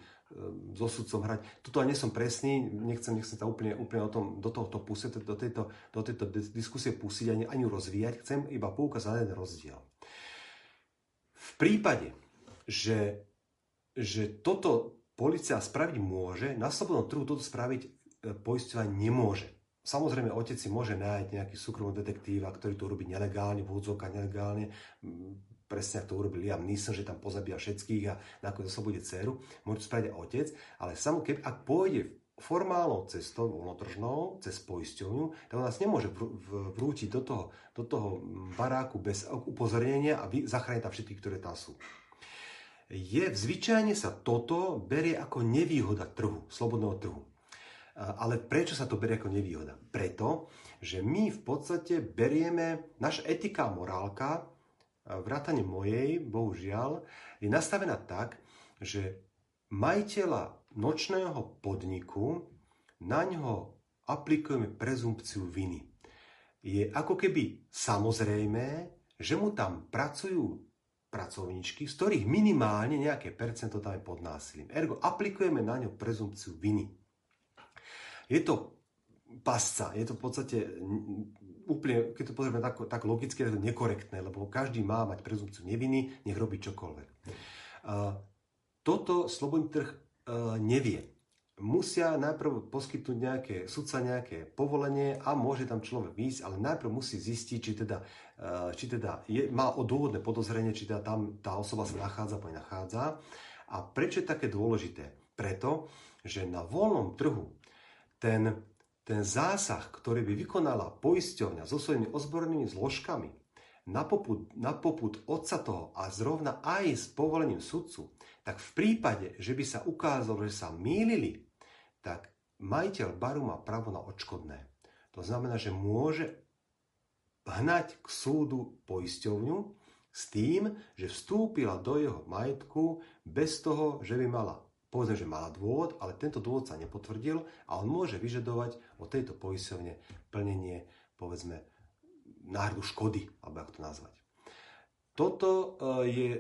so sudcom hrať. Tuto aj nie som presný, nechcem, nechcem sa úplne, úplne o tom, do tohoto pusiť, do tejto, do tejto diskusie pustiť ani, ani rozvíjať. Chcem iba poukázať jeden rozdiel. V prípade, že, že toto policia spraviť môže, na slobodnom trhu toto spraviť e, poisťovanie nemôže. Samozrejme, otec si môže nájsť nejaký súkromný detektíva, ktorý to urobí nelegálne, v nelegálne, presne ako to urobil Liam Neeson, že tam pozabíja všetkých a nakoniec sa bude dceru. Môže to spraviť aj otec, ale samo keby, ak pôjde formálnou cestou, voľnotržnou, cez poisťovňu, tak nás nemôže vrútiť do toho, do toho baráku bez upozornenia a zachrániť tam všetkých, ktoré tam sú. Je, zvyčajne sa toto berie ako nevýhoda trhu, slobodného trhu. Ale prečo sa to berie ako nevýhoda? Preto, že my v podstate berieme, naša etika a morálka, vrátane mojej, bohužiaľ, je nastavená tak, že majiteľa nočného podniku, na ňo aplikujeme prezumpciu viny. Je ako keby samozrejme, že mu tam pracujú pracovníčky, z ktorých minimálne nejaké percento tam je pod násilím. Ergo aplikujeme na ňo prezumpciu viny. Je to pasca, je to v podstate úplne, keď to pozrieme tak, tak logicky, je to nekorektné, lebo každý má mať prezumciu neviny, nech robí čokoľvek. Toto slobodný trh e, nevie. Musia najprv poskytnúť nejaké, sudca nejaké povolenie a môže tam človek výjsť, ale najprv musí zistiť, či teda, e, či teda je, má o dôvodné podozrenie, či teda tam tá osoba sa nachádza, alebo nachádza. A prečo je také dôležité? Preto, že na voľnom trhu ten, ten zásah, ktorý by vykonala poisťovňa so svojimi ozbornými zložkami na poput, na poput otca toho a zrovna aj s povolením sudcu, tak v prípade, že by sa ukázalo, že sa mýlili, tak majiteľ baru má právo na odškodné. To znamená, že môže hnať k súdu poisťovňu s tým, že vstúpila do jeho majetku bez toho, že by mala povedzme, že mala dôvod, ale tento dôvod sa nepotvrdil a on môže vyžadovať od tejto poisťovne plnenie, povedzme, náhradu škody, alebo ako to nazvať. Toto e, je,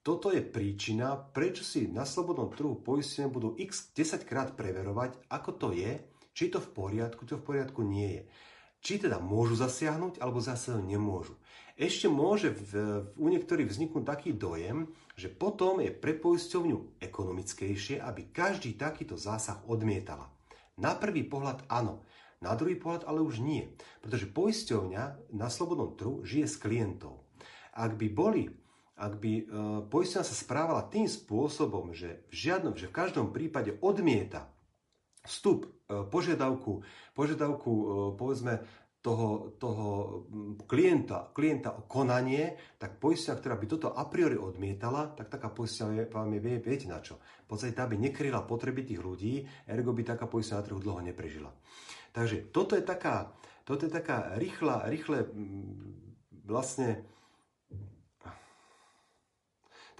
toto je príčina, prečo si na slobodnom trhu poistenie budú x 10 krát preverovať, ako to je, či to v poriadku, či to v poriadku nie je. Či teda môžu zasiahnuť, alebo zasiahnuť nemôžu. Ešte môže v, v, u niektorých vzniknúť taký dojem, že potom je pre poisťovňu ekonomickejšie, aby každý takýto zásah odmietala. Na prvý pohľad áno, na druhý pohľad ale už nie, pretože poisťovňa na slobodnom trhu žije s klientov. Ak by boli ak by e, poisťovňa sa správala tým spôsobom, že v žiadnom, že v každom prípade odmieta vstup, e, požiadavku, požiadavku e, povedzme toho, toho klienta, klienta o konanie, tak poisťovňa, ktorá by toto a priori odmietala, tak taká poisťovňa vám je, vie, viete na čo. V podstate tá by nekryla potreby tých ľudí, ergo by taká poisťovňa na trhu dlho neprežila. Takže toto je taká, toto je taká rýchla, rýchle vlastne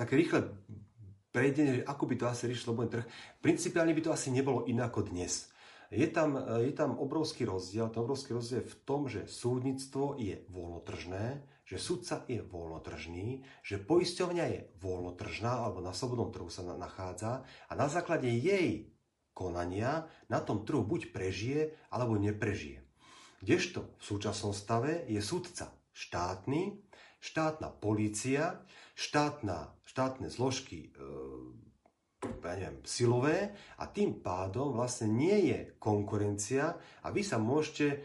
také rýchle prejdenie, ako by to asi riešil slobodný trh. Principiálne by to asi nebolo inak ako dnes. Je tam, je tam obrovský rozdiel. Ten obrovský rozdiel je v tom, že súdnictvo je voľnotržné, že sudca je voľnotržný, že poisťovňa je voľnotržná alebo na slobodnom trhu sa nachádza a na základe jej konania na tom trhu buď prežije alebo neprežije. Kdežto v súčasnom stave je sudca štátny, štátna polícia, štátna, štátne zložky e, ja neviem, silové a tým pádom vlastne nie je konkurencia a vy sa môžete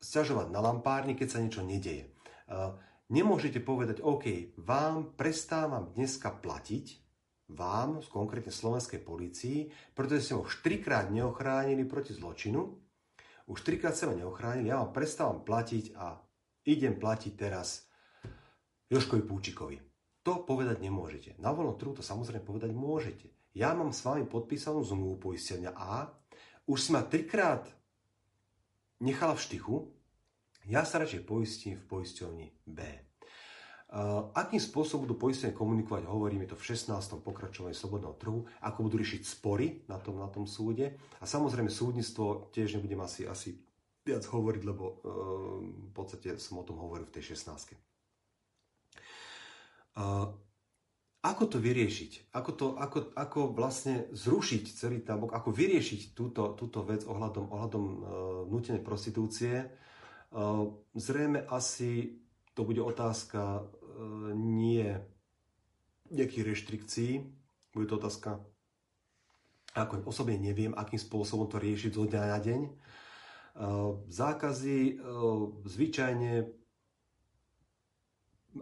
sťažovať na lampárni, keď sa niečo nedeje. Nemôžete povedať, OK, vám prestávam dneska platiť, vám, konkrétne slovenskej policii, pretože ste ho už trikrát neochránili proti zločinu, už trikrát ste ma neochránili, ja vám prestávam platiť a idem platiť teraz Joškovi Púčikovi. To povedať nemôžete. Na voľnom trhu to samozrejme povedať môžete ja mám s vami podpísanú zmluvu poistenia A, už si ma trikrát nechala v štychu, ja sa radšej poistím v poisťovni B. akým spôsobom budú poistenie komunikovať, hovoríme to v 16. pokračovaní slobodného trhu, ako budú riešiť spory na tom, na tom súde. A samozrejme súdnictvo tiež nebudem asi, asi viac hovoriť, lebo uh, v podstate som o tom hovoril v tej 16. Uh, ako to vyriešiť? Ako, to, ako, ako vlastne zrušiť celý tábok? Ako vyriešiť túto, túto vec ohľadom, ohľadom uh, nutenej prostitúcie? Uh, zrejme asi to bude otázka e, nie nejakých reštrikcií, bude to otázka, ako osobne neviem, akým spôsobom to riešiť zo dňa na deň. E, zákazy e, zvyčajne,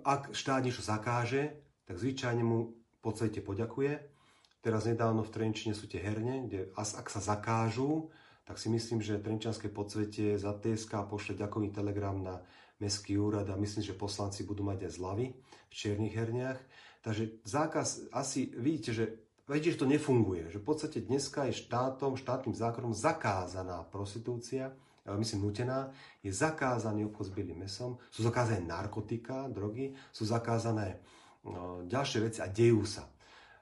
ak štát niečo zakáže, tak zvyčajne mu v podstate poďakuje. Teraz nedávno v Trenčine sú tie herne, kde ak sa zakážu, tak si myslím, že Trenčanské podsvetie zatieska a pošle ďakový telegram na mestský úrad a myslím, že poslanci budú mať aj zľavy v čiernych herniach. Takže zákaz, asi vidíte, že vidíte, že to nefunguje. Že v podstate dneska je štátom, štátnym zákonom zakázaná prostitúcia, myslím nutená, je zakázaný obchod s bielým mesom, sú zakázané narkotika, drogy, sú zakázané no, ďalšie veci a dejú sa.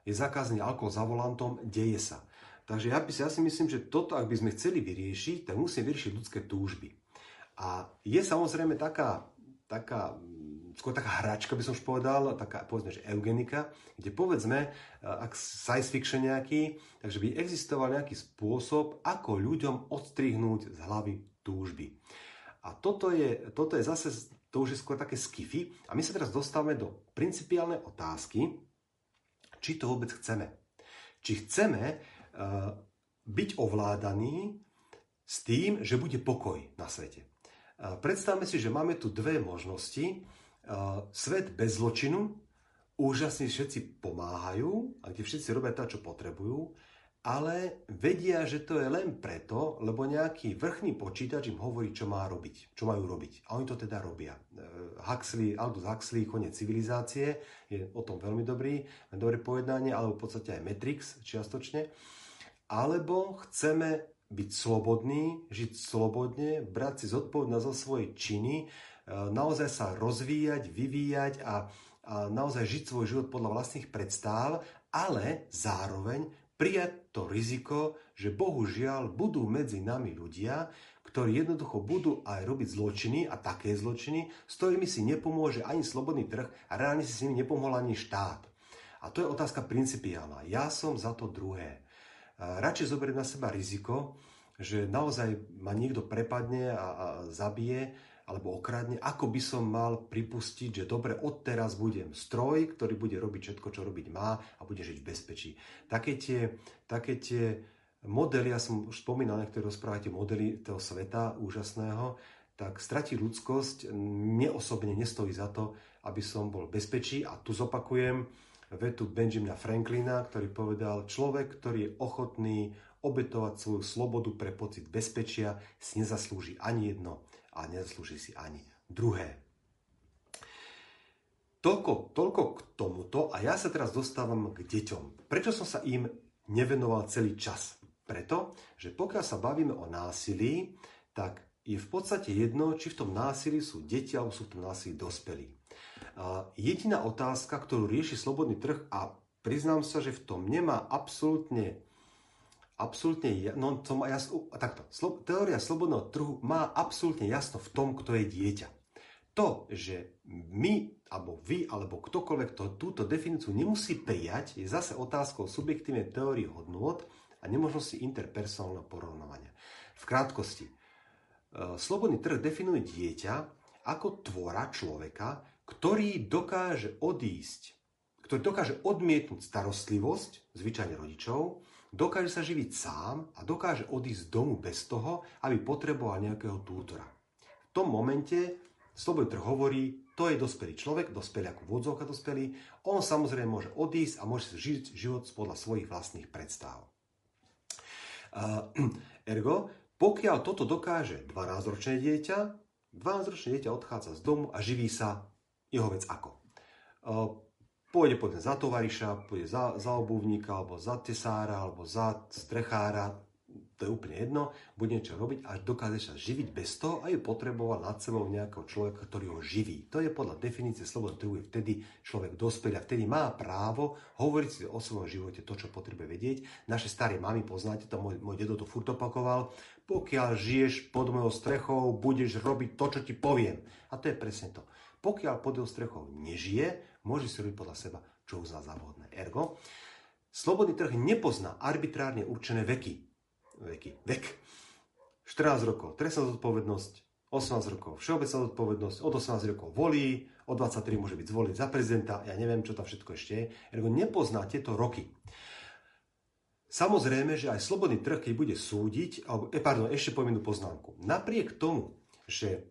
Je zakázaný alkohol za volantom, deje sa. Takže ja, ja si myslím, že toto, ak by sme chceli vyriešiť, tak musíme vyriešiť ľudské túžby. A je samozrejme taká, taká skôr taká hračka by som už povedal, taká povedzme, že eugenika, kde povedzme, ak science fiction nejaký, takže by existoval nejaký spôsob, ako ľuďom odstrihnúť z hlavy túžby. A toto je, toto je zase, to už je skôr také skify. A my sa teraz dostávame do principiálnej otázky, či to vôbec chceme. Či chceme uh, byť ovládaní s tým, že bude pokoj na svete. Predstavme si, že máme tu dve možnosti. Svet bez zločinu, úžasne všetci pomáhajú, a kde všetci robia to, čo potrebujú, ale vedia, že to je len preto, lebo nejaký vrchný počítač im hovorí, čo má robiť, čo majú robiť. A oni to teda robia. E, Huxley, Aldous Huxley, koniec civilizácie, je o tom veľmi dobrý, dobré povedanie, alebo v podstate aj Matrix čiastočne. Alebo chceme byť slobodný, žiť slobodne, brať si zodpovednosť za svoje činy, e, naozaj sa rozvíjať, vyvíjať a, a naozaj žiť svoj život podľa vlastných predstáv, ale zároveň prijať to riziko, že bohužiaľ budú medzi nami ľudia, ktorí jednoducho budú aj robiť zločiny a také zločiny, s ktorými si nepomôže ani slobodný trh a reálne si s nimi nepomohol ani štát. A to je otázka principiálna. Ja som za to druhé radšej zoberiem na seba riziko, že naozaj ma niekto prepadne a, a zabije alebo okradne, ako by som mal pripustiť, že dobre, odteraz budem stroj, ktorý bude robiť všetko, čo robiť má a bude žiť v bezpečí. Také tie, také tie modely, ja som už spomínal, niektoré rozprávate modely toho sveta úžasného, tak stratiť ľudskosť. Mne osobne nestojí za to, aby som bol bezpečí. A tu zopakujem, vetu Benjamina Franklina, ktorý povedal, človek, ktorý je ochotný obetovať svoju slobodu pre pocit bezpečia, si nezaslúži ani jedno a nezaslúži si ani druhé. Toľko, toľko k tomuto a ja sa teraz dostávam k deťom. Prečo som sa im nevenoval celý čas? Preto, že pokiaľ sa bavíme o násilí, tak je v podstate jedno, či v tom násilí sú deti alebo sú v tom násilí dospelí. Jediná otázka, ktorú rieši slobodný trh a priznám sa, že v tom nemá absolútne absolútne, no to má jasno, takto, slo, teória slobodného trhu má absolútne jasno v tom, kto je dieťa. To, že my, alebo vy, alebo ktokoľvek to, túto definíciu nemusí prijať, je zase otázkou subjektívnej teórie hodnôt a nemožnosti interpersonálneho porovnávania. V krátkosti, e, slobodný trh definuje dieťa ako tvora človeka, ktorý dokáže odísť, ktorý dokáže odmietnúť starostlivosť, zvyčajne rodičov, dokáže sa živiť sám a dokáže odísť z domu bez toho, aby potreboval nejakého tútora. V tom momente Slobodný trh hovorí, to je dospelý človek, dospelý ako vodzovka dospelý, on samozrejme môže odísť a môže žiť život podľa svojich vlastných predstav. Uh, ergo, pokiaľ toto dokáže 12-ročné dieťa, 12-ročné dieťa odchádza z domu a živí sa jeho vec ako? Pôjde potom za tovariša, pôjde za, za obuvníka, alebo za tesára, alebo za strechára, to je úplne jedno, bude niečo robiť a dokáže sa živiť bez toho, aby potreboval nad sebou nejakého človeka, ktorý ho živí. To je podľa definície slobodného trhu, je vtedy človek dospelý a vtedy má právo hovoriť si o svojom živote to, čo potrebuje vedieť. Naše staré mamy, poznáte to, môj, môj dedo to furt opakoval, pokiaľ žiješ pod mojou strechou, budeš robiť to, čo ti poviem. A to je presne to. Pokiaľ pod jeho strechou nežije, môže si robiť podľa seba, čo uzná za vhodné. Ergo, slobodný trh nepozná arbitrárne určené veky veky. Vek. 14 rokov, trestná zodpovednosť, 18 rokov, všeobecná zodpovednosť, od 18 rokov volí, od 23 môže byť zvolený za prezidenta, ja neviem, čo tam všetko ešte je. Ergo nepozná tieto roky. Samozrejme, že aj slobodný trh, keď bude súdiť, alebo, eh, pardon, ešte poviem poznámku. Napriek tomu, že,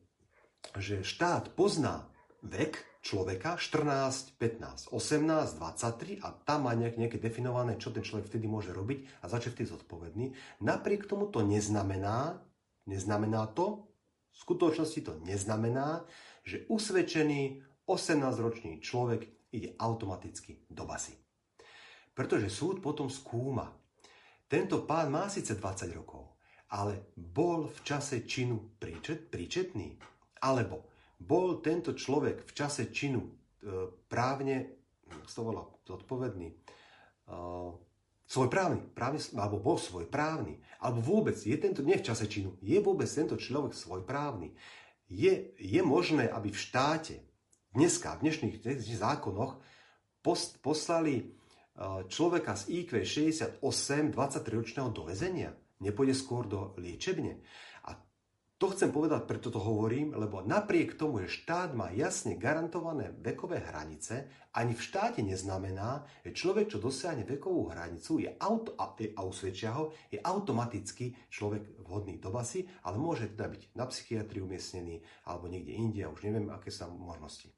že štát pozná vek, človeka 14, 15, 18, 23 a tam má nejak, nejaké definované, čo ten človek vtedy môže robiť a začne vtedy zodpovedný. Napriek tomu to neznamená, neznamená to, v skutočnosti to neznamená, že usvedčený 18-ročný človek ide automaticky do basy. Pretože súd potom skúma. Tento pán má síce 20 rokov, ale bol v čase činu príčet, príčetný, alebo bol tento človek v čase činu e, právne, to zodpovedný, svojprávny, právny, alebo bol svojprávny, alebo vôbec je tento, nie v čase činu, je vôbec tento človek svojprávny. Je, je možné, aby v štáte, dneska, v dnešných, dnešných zákonoch, post, poslali e, človeka z IQ 68 23-ročného do väzenia? Nepôjde skôr do liečebne? To chcem povedať, preto to hovorím, lebo napriek tomu, že štát má jasne garantované vekové hranice, ani v štáte neznamená, že človek, čo dosiahne vekovú hranicu je auto, a, usvedčia ho, je automaticky človek vhodný do basy, ale môže teda byť na psychiatrii umiestnený alebo niekde inde, už neviem, aké sú možnosti.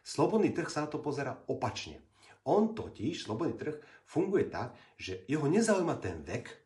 Slobodný trh sa na to pozera opačne. On totiž, slobodný trh, funguje tak, že jeho nezaujíma ten vek,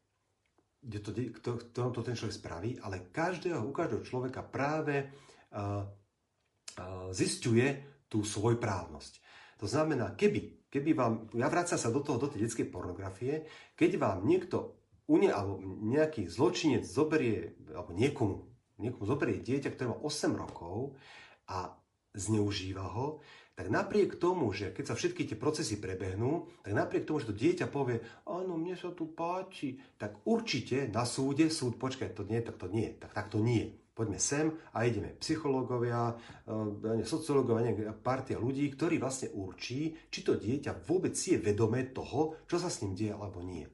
kde to, ktorom to ten človek spraví, ale každého, u každého človeka práve uh, uh, zistuje tú svojprávnosť. To znamená, keby, keby vám, ja vracam sa do toho, do tej detskej pornografie, keď vám niekto, une, alebo nejaký zločinec zoberie, alebo niekomu, niekomu zoberie dieťa, ktoré má 8 rokov a zneužíva ho, tak napriek tomu, že keď sa všetky tie procesy prebehnú, tak napriek tomu, že to dieťa povie, áno, mne sa tu páči, tak určite na súde súd, počkaj, to nie, tak to nie, tak, tak to nie. Poďme sem a ideme psychológovia, e, sociológovia, partia ľudí, ktorí vlastne určí, či to dieťa vôbec je vedomé toho, čo sa s ním deje alebo nie.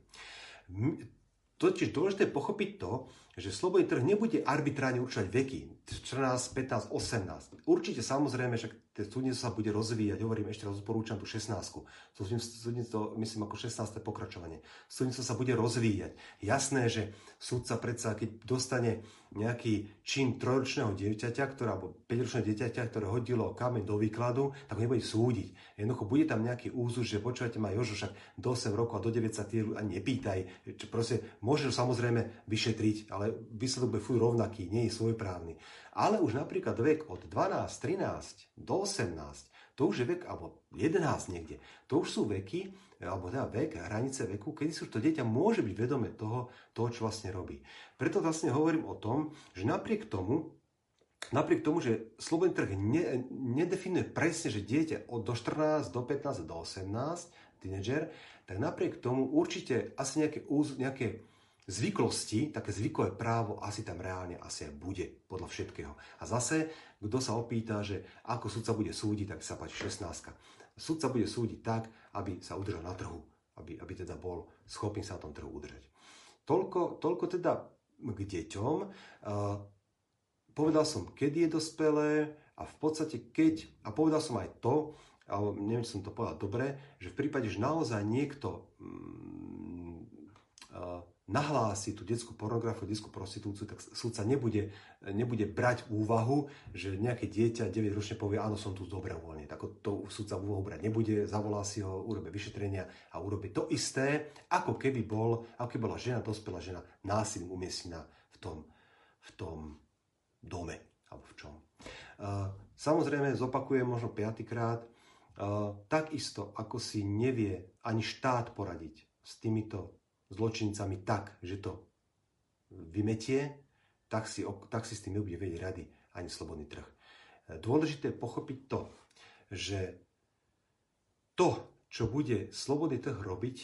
Totiž dôležité pochopiť to, že slobodný trh nebude arbitrárne určovať veky, 14, 15, 18. Určite samozrejme, že súdnictvo sa bude rozvíjať, hovorím ešte raz, odporúčam tú 16. Súdnictvo, myslím, ako 16. pokračovanie. Súdnictvo sa bude rozvíjať. Jasné, že súdca predsa, keď dostane nejaký čin trojročného dieťaťa, ktorá, alebo 5-ročného dieťaťa, ktoré hodilo kameň do výkladu, tak ho nebude súdiť. Jednoducho bude tam nejaký úzus, že počúvajte ma Jožo, však do 8 rokov a do 9 sa ani nepýtaj. Čo proste, môže samozrejme vyšetriť, ale výsledok bude furt rovnaký, nie je svojprávny. Ale už napríklad vek od 12, 13 do 18, to už je vek, alebo 11 niekde, to už sú veky, alebo teda vek, hranice veku, kedy sú to dieťa môže byť vedomé toho, toho, čo vlastne robí. Preto vlastne hovorím o tom, že napriek tomu, napriek tomu, že slobodný trh ne, nedefinuje presne, že dieťa od do 14, do 15, do 18, tínedžer, tak napriek tomu určite asi nejaké, nejaké zvyklosti, také zvykové právo asi tam reálne asi aj bude podľa všetkého. A zase, kto sa opýta, že ako sudca bude súdiť, tak sa páči 16. Sudca bude súdiť tak, aby sa udržal na trhu, aby, aby teda bol schopný sa na tom trhu udržať. Toľko, toľko teda k deťom. Povedal som, kedy je dospelé a v podstate keď, a povedal som aj to, ale neviem, či som to povedal dobre, že v prípade, že naozaj niekto um, uh, nahlási tú detskú pornografiu, detskú prostitúciu, tak súdca nebude, nebude brať úvahu, že nejaké dieťa 9 ročne povie, áno, som tu dobrovoľne. Tak to súdca úvahu brať nebude, zavolá si ho, urobí vyšetrenia a urobí to isté, ako keby, bol, ako keby bola žena, dospelá žena, násilím umiestnená v tom, v tom dome, alebo v čom. Samozrejme, zopakujem možno piatýkrát, uh, takisto ako si nevie ani štát poradiť s týmito zločincami tak, že to vymetie, tak si, tak si s tým nebude vedieť rady ani slobodný trh. Dôležité je pochopiť to, že to, čo bude slobodný trh robiť,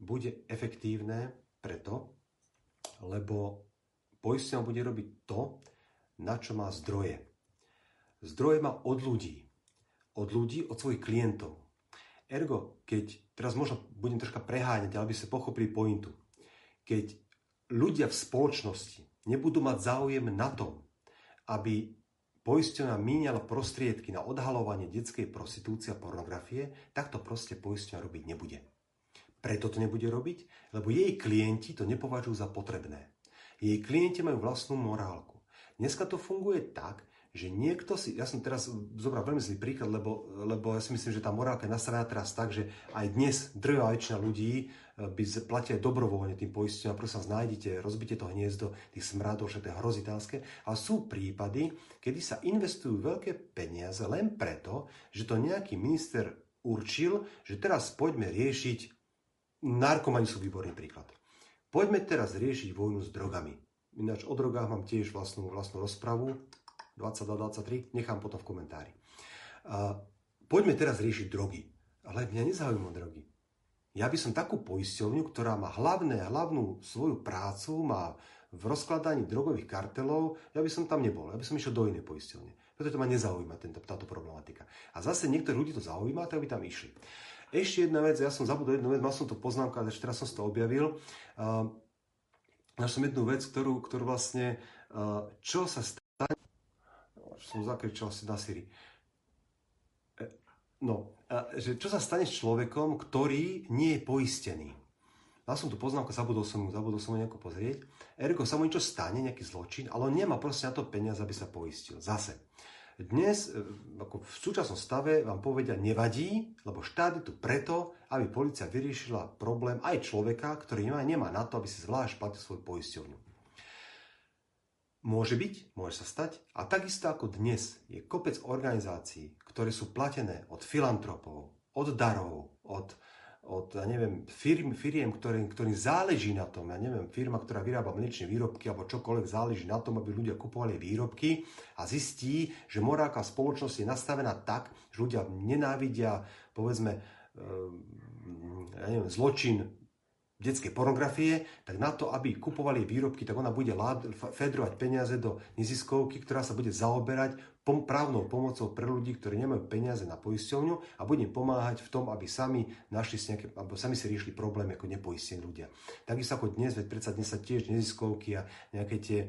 bude efektívne preto, lebo poisťovňa bude robiť to, na čo má zdroje. Zdroje má od ľudí. Od ľudí, od svojich klientov. Ergo, keď, teraz možno budem troška preháňať, ale by ste pochopili pointu. Keď ľudia v spoločnosti nebudú mať záujem na tom, aby poisťovňa míňala prostriedky na odhalovanie detskej prostitúcie a pornografie, tak to proste poisťovňa robiť nebude. Preto to nebude robiť, lebo jej klienti to nepovažujú za potrebné. Jej klienti majú vlastnú morálku. Dneska to funguje tak, že niekto si, ja som teraz zobral veľmi zlý príklad, lebo, lebo ja si myslím, že tá morálka je nastavená teraz tak, že aj dnes drvá väčšina ľudí e, by platia dobrovoľne tým poisteniam, prosím vás, nájdite, rozbite to hniezdo tých smradov, že to je hrozitánske, ale sú prípady, kedy sa investujú veľké peniaze len preto, že to nejaký minister určil, že teraz poďme riešiť, narkomani sú výborný príklad. Poďme teraz riešiť vojnu s drogami. Ináč o drogách mám tiež vlastnú, vlastnú rozpravu, 22-23, nechám potom v komentári. Poďme teraz riešiť drogy. Ale mňa nezaujíma drogy. Ja by som takú poisťovňu, ktorá má hlavné, hlavnú svoju prácu, má v rozkladaní drogových kartelov, ja by som tam nebol. Ja by som išiel do inej poisťovne. Preto to ma nezaujíma tento, táto problematika. A zase niektorí ľudí to zaujíma, tak by tam išli. Ešte jedna vec, ja som zabudol jednu vec, mal som to poznámku, ale ešte teraz som to objavil. Uh, som jednu vec, ktorú, ktorú vlastne, uh, čo sa stane, som zakričal si na Siri. E, no, že čo sa stane s človekom, ktorý nie je poistený. Mal som tu poznámku, zabudol som mu, zabudol som mu nejako pozrieť. Eriko, sa mu niečo stane, nejaký zločin, ale on nemá proste na to peniaz, aby sa poistil. Zase. Dnes, e, ako v súčasnom stave, vám povedia, nevadí, lebo štát je tu preto, aby policia vyriešila problém aj človeka, ktorý nemá, nemá na to, aby si zvlášť platil svoju poisťovňu. Môže byť, môže sa stať. A takisto ako dnes je kopec organizácií, ktoré sú platené od filantropov, od darov, od, od ja neviem, firm, firiem, ktorým, ktorým záleží na tom, ja neviem, firma, ktorá vyrába mliečne výrobky alebo čokoľvek záleží na tom, aby ľudia kupovali výrobky a zistí, že morálka spoločnosť je nastavená tak, že ľudia nenávidia, povedzme, ehm, ja neviem, zločin detskej pornografie, tak na to, aby kupovali výrobky, tak ona bude fedrovať peniaze do neziskovky, ktorá sa bude zaoberať pom- právnou pomocou pre ľudí, ktorí nemajú peniaze na poisťovňu a bude pomáhať v tom, aby sami našli si nejaké, alebo sami si riešili problém ako nepoistení ľudia. Takisto ako dnes, veď predsa dnes sa tiež neziskovky a nejaké tie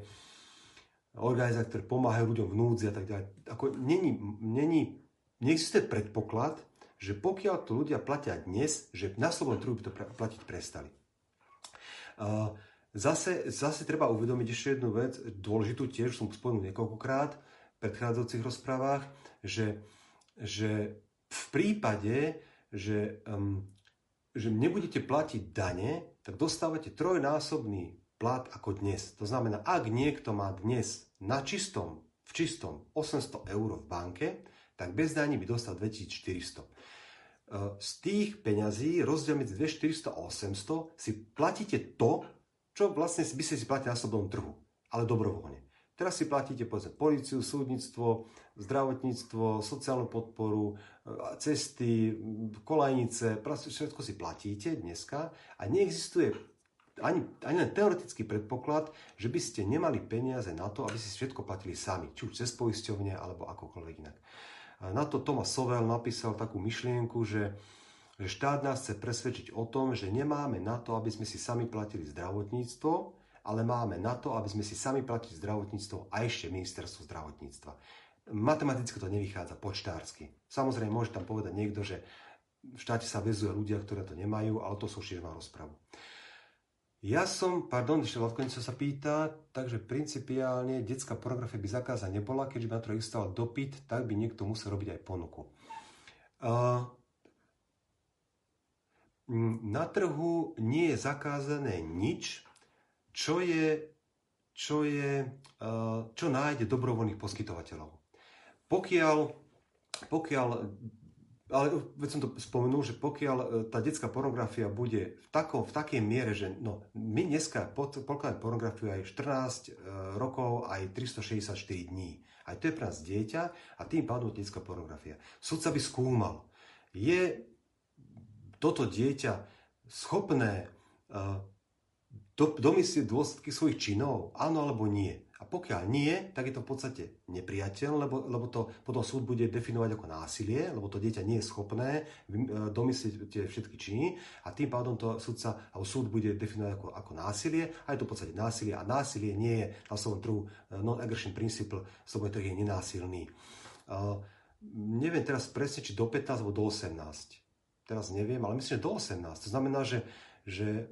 organizácie, ktoré pomáhajú ľuďom v núdzi a tak ďalej. Ako není, není, neexistuje predpoklad, že pokiaľ to ľudia platia dnes, že na slobodnom trhu by to platiť prestali. Zase, zase treba uvedomiť ešte jednu vec, dôležitú tiež, som spomenul niekoľkokrát v predchádzajúcich rozprávach, že, že v prípade, že, um, že nebudete platiť dane, tak dostávate trojnásobný plat ako dnes. To znamená, ak niekto má dnes na čistom, v čistom 800 eur v banke, tak bez daní by dostal 2400 z tých peňazí, rozdiel medzi 2400 a 800, si platíte to, čo vlastne by ste si platili na slobodnom trhu, ale dobrovoľne. Teraz si platíte povedzme policiu, súdnictvo, zdravotníctvo, sociálnu podporu, cesty, kolajnice, všetko si platíte dneska a neexistuje ani, ani len teoretický predpoklad, že by ste nemali peniaze na to, aby si všetko platili sami, či už cez poisťovne alebo akokoľvek inak. Na to Thomas Sovel napísal takú myšlienku, že, že štát nás chce presvedčiť o tom, že nemáme na to, aby sme si sami platili zdravotníctvo, ale máme na to, aby sme si sami platili zdravotníctvo a ešte ministerstvo zdravotníctva. Matematicky to nevychádza počtársky. Samozrejme, môže tam povedať niekto, že v štáte sa vezuje ľudia, ktorí to nemajú, ale to sú širma rozpravu. Ja som, pardon, ešte Lavkonico sa pýta, takže principiálne detská pornografia by zakázaná nebola, keďže by na to existoval dopyt, tak by niekto musel robiť aj ponuku. Uh, na trhu nie je zakázané nič, čo je, čo, je, čo nájde dobrovoľných poskytovateľov. Pokiaľ, pokiaľ ale veď som to spomenul, že pokiaľ e, tá detská pornografia bude v, takom, v takej miere, že no, my dneska pokladáme pornografiu aj 14 e, rokov, aj 364 dní. Aj to je pre nás dieťa a tým pádom detská pornografia. Sudca by skúmal, je toto dieťa schopné uh, do, domyslieť dôsledky svojich činov? Áno alebo nie? A pokiaľ nie, tak je to v podstate nepriateľ, lebo, lebo to potom súd bude definovať ako násilie, lebo to dieťa nie je schopné e, domyslieť tie všetky činy a tým pádom to súdca, alebo súd bude definovať ako, ako násilie a je to v podstate násilie a násilie nie je na svojom trhu e, non-aggression principle, slobodný trh je nenásilný. Uh, neviem teraz presne, či do 15 alebo do 18. Teraz neviem, ale myslím, že do 18. To znamená, že, že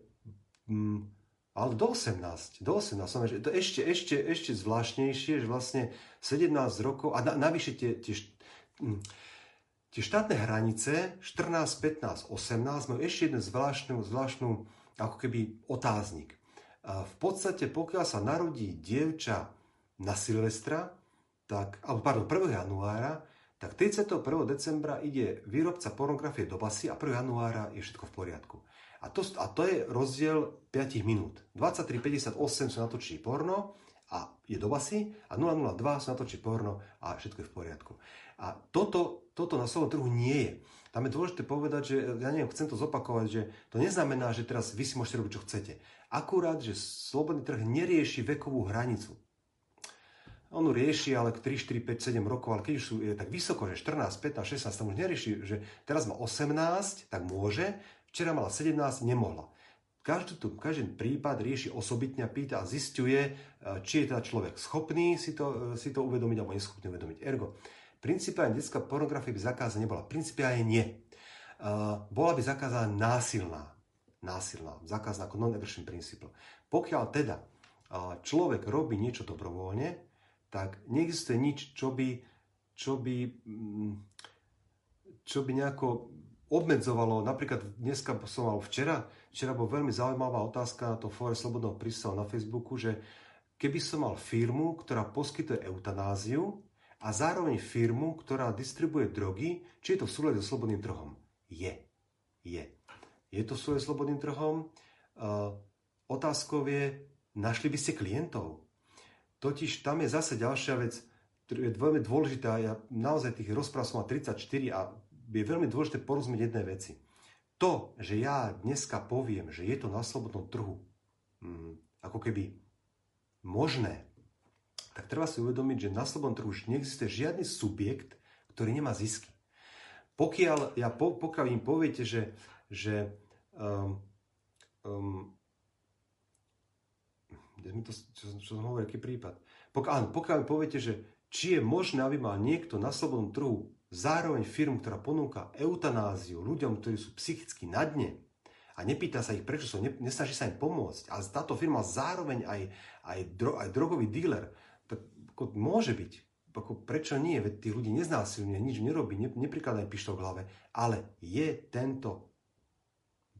mm, ale do 18, do 18, že to ešte, ešte, ešte zvláštnejšie, že vlastne 17 rokov, a na, navyše tie, tie, hm, tie štátne hranice 14, 15, 18 majú ešte jeden zvláštnu, zvláštnu ako keby otáznik. A v podstate, pokiaľ sa narodí dievča na Silvestra, tak, alebo pardon, 1. januára, tak 31. decembra ide výrobca pornografie do basy a 1. januára je všetko v poriadku. A to, a to je rozdiel 5 minút. 23.58 sú natočí porno a je do basy a 002 sú natočí porno a všetko je v poriadku. A toto, toto na svojom trhu nie je. Tam je dôležité povedať, že ja neviem, chcem to zopakovať, že to neznamená, že teraz vy si môžete robiť, čo chcete. Akurát, že slobodný trh nerieši vekovú hranicu. On rieši ale 3, 4, 5, 7 rokov, ale keď už sú je tak vysoko, že 14, 15, 16, tam už nerieši, že teraz má 18, tak môže, Včera mala 17, nemohla. Každý, tu, každý prípad rieši osobitne pýta a zistuje, e, či je teda človek schopný si to, e, si to uvedomiť alebo neschopný uvedomiť. Ergo, principiálne detská pornografia by zakázaná nebola. Principiálne nie. Uh, bola by zakázaná násilná. Násilná. Zakázaná ako non-aggression principle. Pokiaľ teda človek robí niečo dobrovoľne, tak neexistuje nič, čo by, čo by, mm, čo by nejako obmedzovalo, napríklad dneska som mal včera, včera bol veľmi zaujímavá otázka na to fóre Slobodného prístavu na Facebooku, že keby som mal firmu, ktorá poskytuje eutanáziu a zároveň firmu, ktorá distribuje drogy, či je to v súlade so slobodným trhom? Je. Je. Je to v súlade so slobodným trhom? Uh, otázkou je, našli by ste klientov? Totiž tam je zase ďalšia vec, ktorá je veľmi dôležitá. Ja naozaj tých rozpráv som mal 34 a je veľmi dôležité porozumieť jednej veci. To, že ja dneska poviem, že je to na slobodnom trhu hm, ako keby možné, tak treba si uvedomiť, že na slobodnom trhu už neexistuje žiadny subjekt, ktorý nemá zisky. Pokiaľ, ja, po, pokiaľ im poviete, že, že um, um, to, čo, čo som hovoril, aký prípad. Pokiaľ, áno, pokiaľ mi poviete, že či je možné, aby mal niekto na slobodnom trhu zároveň firmu, ktorá ponúka eutanáziu ľuďom, ktorí sú psychicky na dne a nepýta sa ich, prečo sú, nesnaží sa im pomôcť a táto firma zároveň aj, aj, dro, aj drogový díler, tak ako môže byť. Ako prečo nie? Veď tých ľudí neznásilňuje, nič nerobí, ne, neprikladá pištol v hlave, ale je tento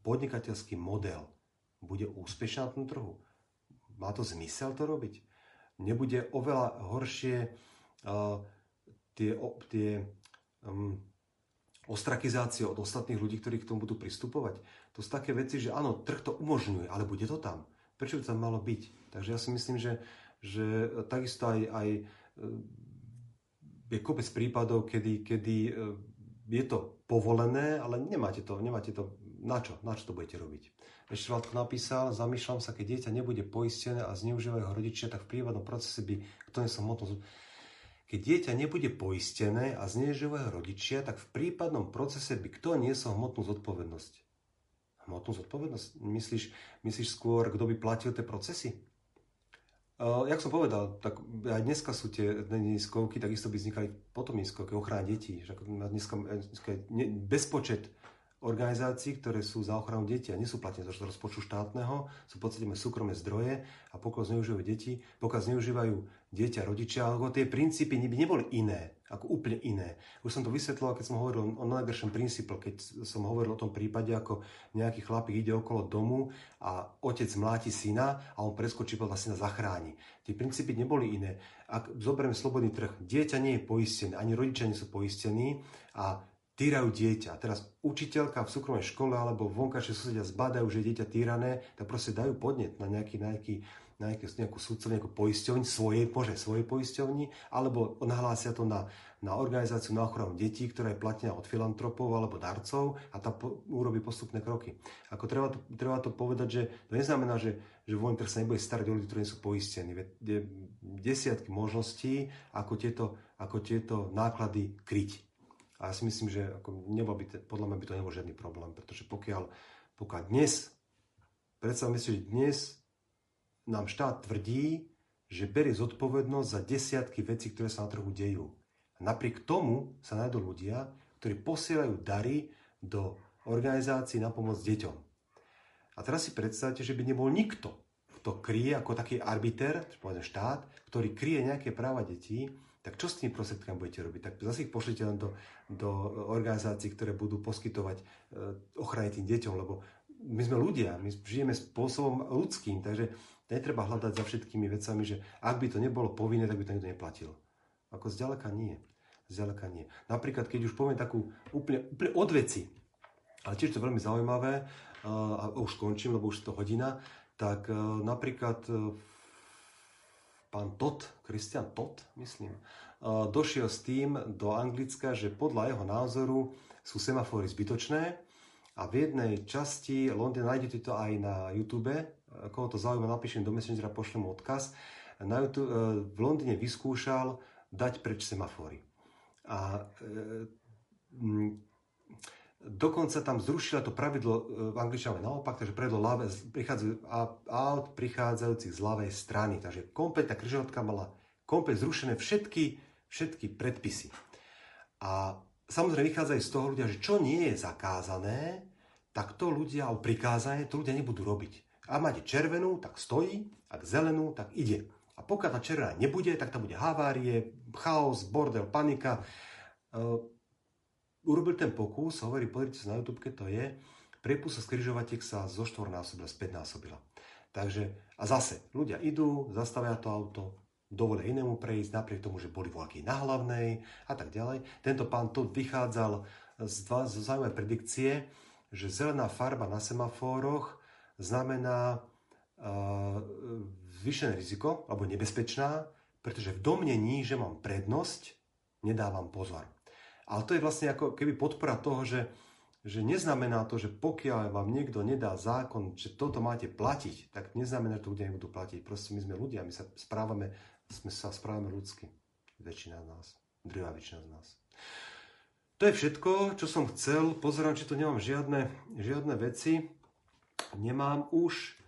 podnikateľský model, bude úspešný na tom trhu. Má to zmysel to robiť? Nebude oveľa horšie uh, tie, tie um, ostrakizácie od ostatných ľudí, ktorí k tomu budú pristupovať. To sú také veci, že áno, trh to umožňuje, ale bude to tam. Prečo by to tam malo byť? Takže ja si myslím, že, že takisto aj, aj e, je kopec prípadov, kedy, kedy e, je to povolené, ale nemáte to, nemáte to, na čo? Na čo to budete robiť? Ešte Vládko napísal, zamýšľam sa, keď dieťa nebude poistené a zneužívajú ho rodičia, tak v prípadnom procese by kto nesol hmotnú keď dieťa nebude poistené a znežujú rodičia, tak v prípadnom procese by kto niesol hmotnú zodpovednosť? Hmotnú zodpovednosť? Myslíš, myslíš skôr, kto by platil tie procesy? Uh, jak som povedal, tak aj dneska sú tie neziskovky, takisto by vznikali potom ochrana detí. Dneska, dneska je bezpočet organizácií, ktoré sú za ochranu detí a nie platené zo rozpočtu štátneho, sú v podstate súkromné zdroje a pokiaľ zneužívajú deti, pokiaľ zneužívajú dieťa rodičia, alebo tie princípy by neboli iné, ako úplne iné. Už som to vysvetloval, keď som hovoril o najgoršom princípe, keď som hovoril o tom prípade, ako nejaký chlapík ide okolo domu a otec mláti syna a on preskočí podľa syna zachráni. Tie princípy neboli iné. Ak zoberieme slobodný trh, dieťa nie je poistené, ani rodičia nie sú poistení a týrajú dieťa. Teraz učiteľka v súkromnej škole alebo vonkajšie susedia zbadajú, že je dieťa týrané, tak proste dajú podnet na nejaký, nejaký, na nejakú, súdcu, nejakú poisťovni, svojej, môže svojej poisťovni, alebo nahlásia to na, na organizáciu na ochranu detí, ktorá je platená od filantropov alebo darcov a tá po, urobí postupné kroky. Ako treba to, treba to povedať, že to neznamená, že, že voľný sa nebude starať o ľudí, ktorí nie sú poistení. Je desiatky možností, ako tieto, ako tieto náklady kryť. A ja si myslím, že ako nebol by, podľa mňa by to nebol žiadny problém, pretože pokiaľ, pokiaľ dnes, predstavme si, že dnes nám štát tvrdí, že berie zodpovednosť za desiatky vecí, ktoré sa na trhu dejú. A napriek tomu sa nájdú ľudia, ktorí posielajú dary do organizácií na pomoc deťom. A teraz si predstavte, že by nebol nikto, kto kryje ako taký arbiter, povedzme štát, ktorý kryje nejaké práva detí, tak čo s tými prostriedkami budete robiť? Tak zase ich pošlite len do, do organizácií, ktoré budú poskytovať e, ochrany tým deťom, lebo my sme ľudia, my žijeme spôsobom ľudským, takže netreba hľadať za všetkými vecami, že ak by to nebolo povinné, tak by to nikto neplatil. Ako zďaleka nie. Zďaleka nie. Napríklad, keď už poviem takú úplne, úplne od veci, ale tiež to veľmi zaujímavé, a už skončím, lebo už je to hodina, tak e, napríklad e, pán Todd, Christian Todd, myslím, došiel s tým do Anglicka, že podľa jeho názoru sú semafory zbytočné a v jednej časti Londýna, nájdete to aj na YouTube, koho to zaujíma, napíšem do Messengera, pošlem odkaz, na YouTube, e, v Londýne vyskúšal dať preč semafory. A e, Dokonca tam zrušila to pravidlo e, v angličtine naopak, takže pravidlo ľavé, prichádzajú, aut prichádzajúcich z ľavej strany. Takže komplet tá križovatka mala komplet zrušené všetky, všetky predpisy. A samozrejme vychádzajú z toho ľudia, že čo nie je zakázané, tak to ľudia, o prikázané, to ľudia nebudú robiť. A máte červenú, tak stojí, ak zelenú, tak ide. A pokiaľ tá červená nebude, tak tam bude havárie, chaos, bordel, panika. E, urobil ten pokus, hovorí, pozrite sa na YouTube, keď to je, prepust z križovatiek sa zo štvornásobila, späťnásobila. Takže, a zase, ľudia idú, zastavia to auto, dovolia inému prejsť, napriek tomu, že boli vlaky na hlavnej a tak ďalej. Tento pán to vychádzal z, dva, z zaujímavé predikcie, že zelená farba na semafóroch znamená uh, zvýšené riziko, alebo nebezpečná, pretože v domnení, že mám prednosť, nedávam pozor. Ale to je vlastne ako keby podpora toho, že, že neznamená to, že pokiaľ vám niekto nedá zákon, že toto máte platiť, tak neznamená, že to ľudia nebudú platiť. Proste my sme ľudia, my sa správame, sme sa správame ľudsky. Väčšina z nás. Druhá väčšina z nás. To je všetko, čo som chcel. Pozerám, či tu nemám žiadne, žiadne veci. Nemám už.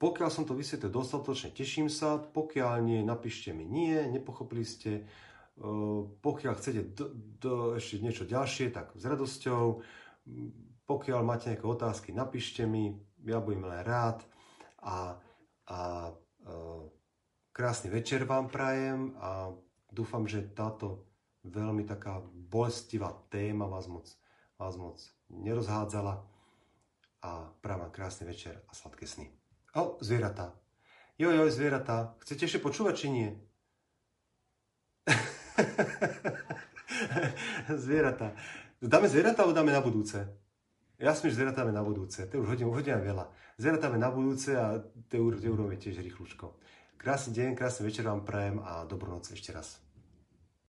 Pokiaľ som to vysvetlil dostatočne, teším sa. Pokiaľ nie, napíšte mi nie, nepochopili ste. Pokiaľ chcete do, do, ešte niečo ďalšie, tak s radosťou. Pokiaľ máte nejaké otázky, napíšte mi, ja budem len rád. A, a, a krásny večer vám prajem a dúfam, že táto veľmi taká bolestivá téma vás moc, vás moc nerozhádzala a prajem krásny večer a sladké sny. O, zvieratá. Jo, jo, zvieratá. Chcete ešte počúvať, či nie? zvieratá. Dáme zvieratá, alebo dáme na budúce? Ja si že zvieratá na budúce. To už hodím, hodím veľa. Zvieratá na budúce a to urobíme tiež rýchlučko. Krásny deň, krásny večer vám prajem a dobrú noc ešte raz.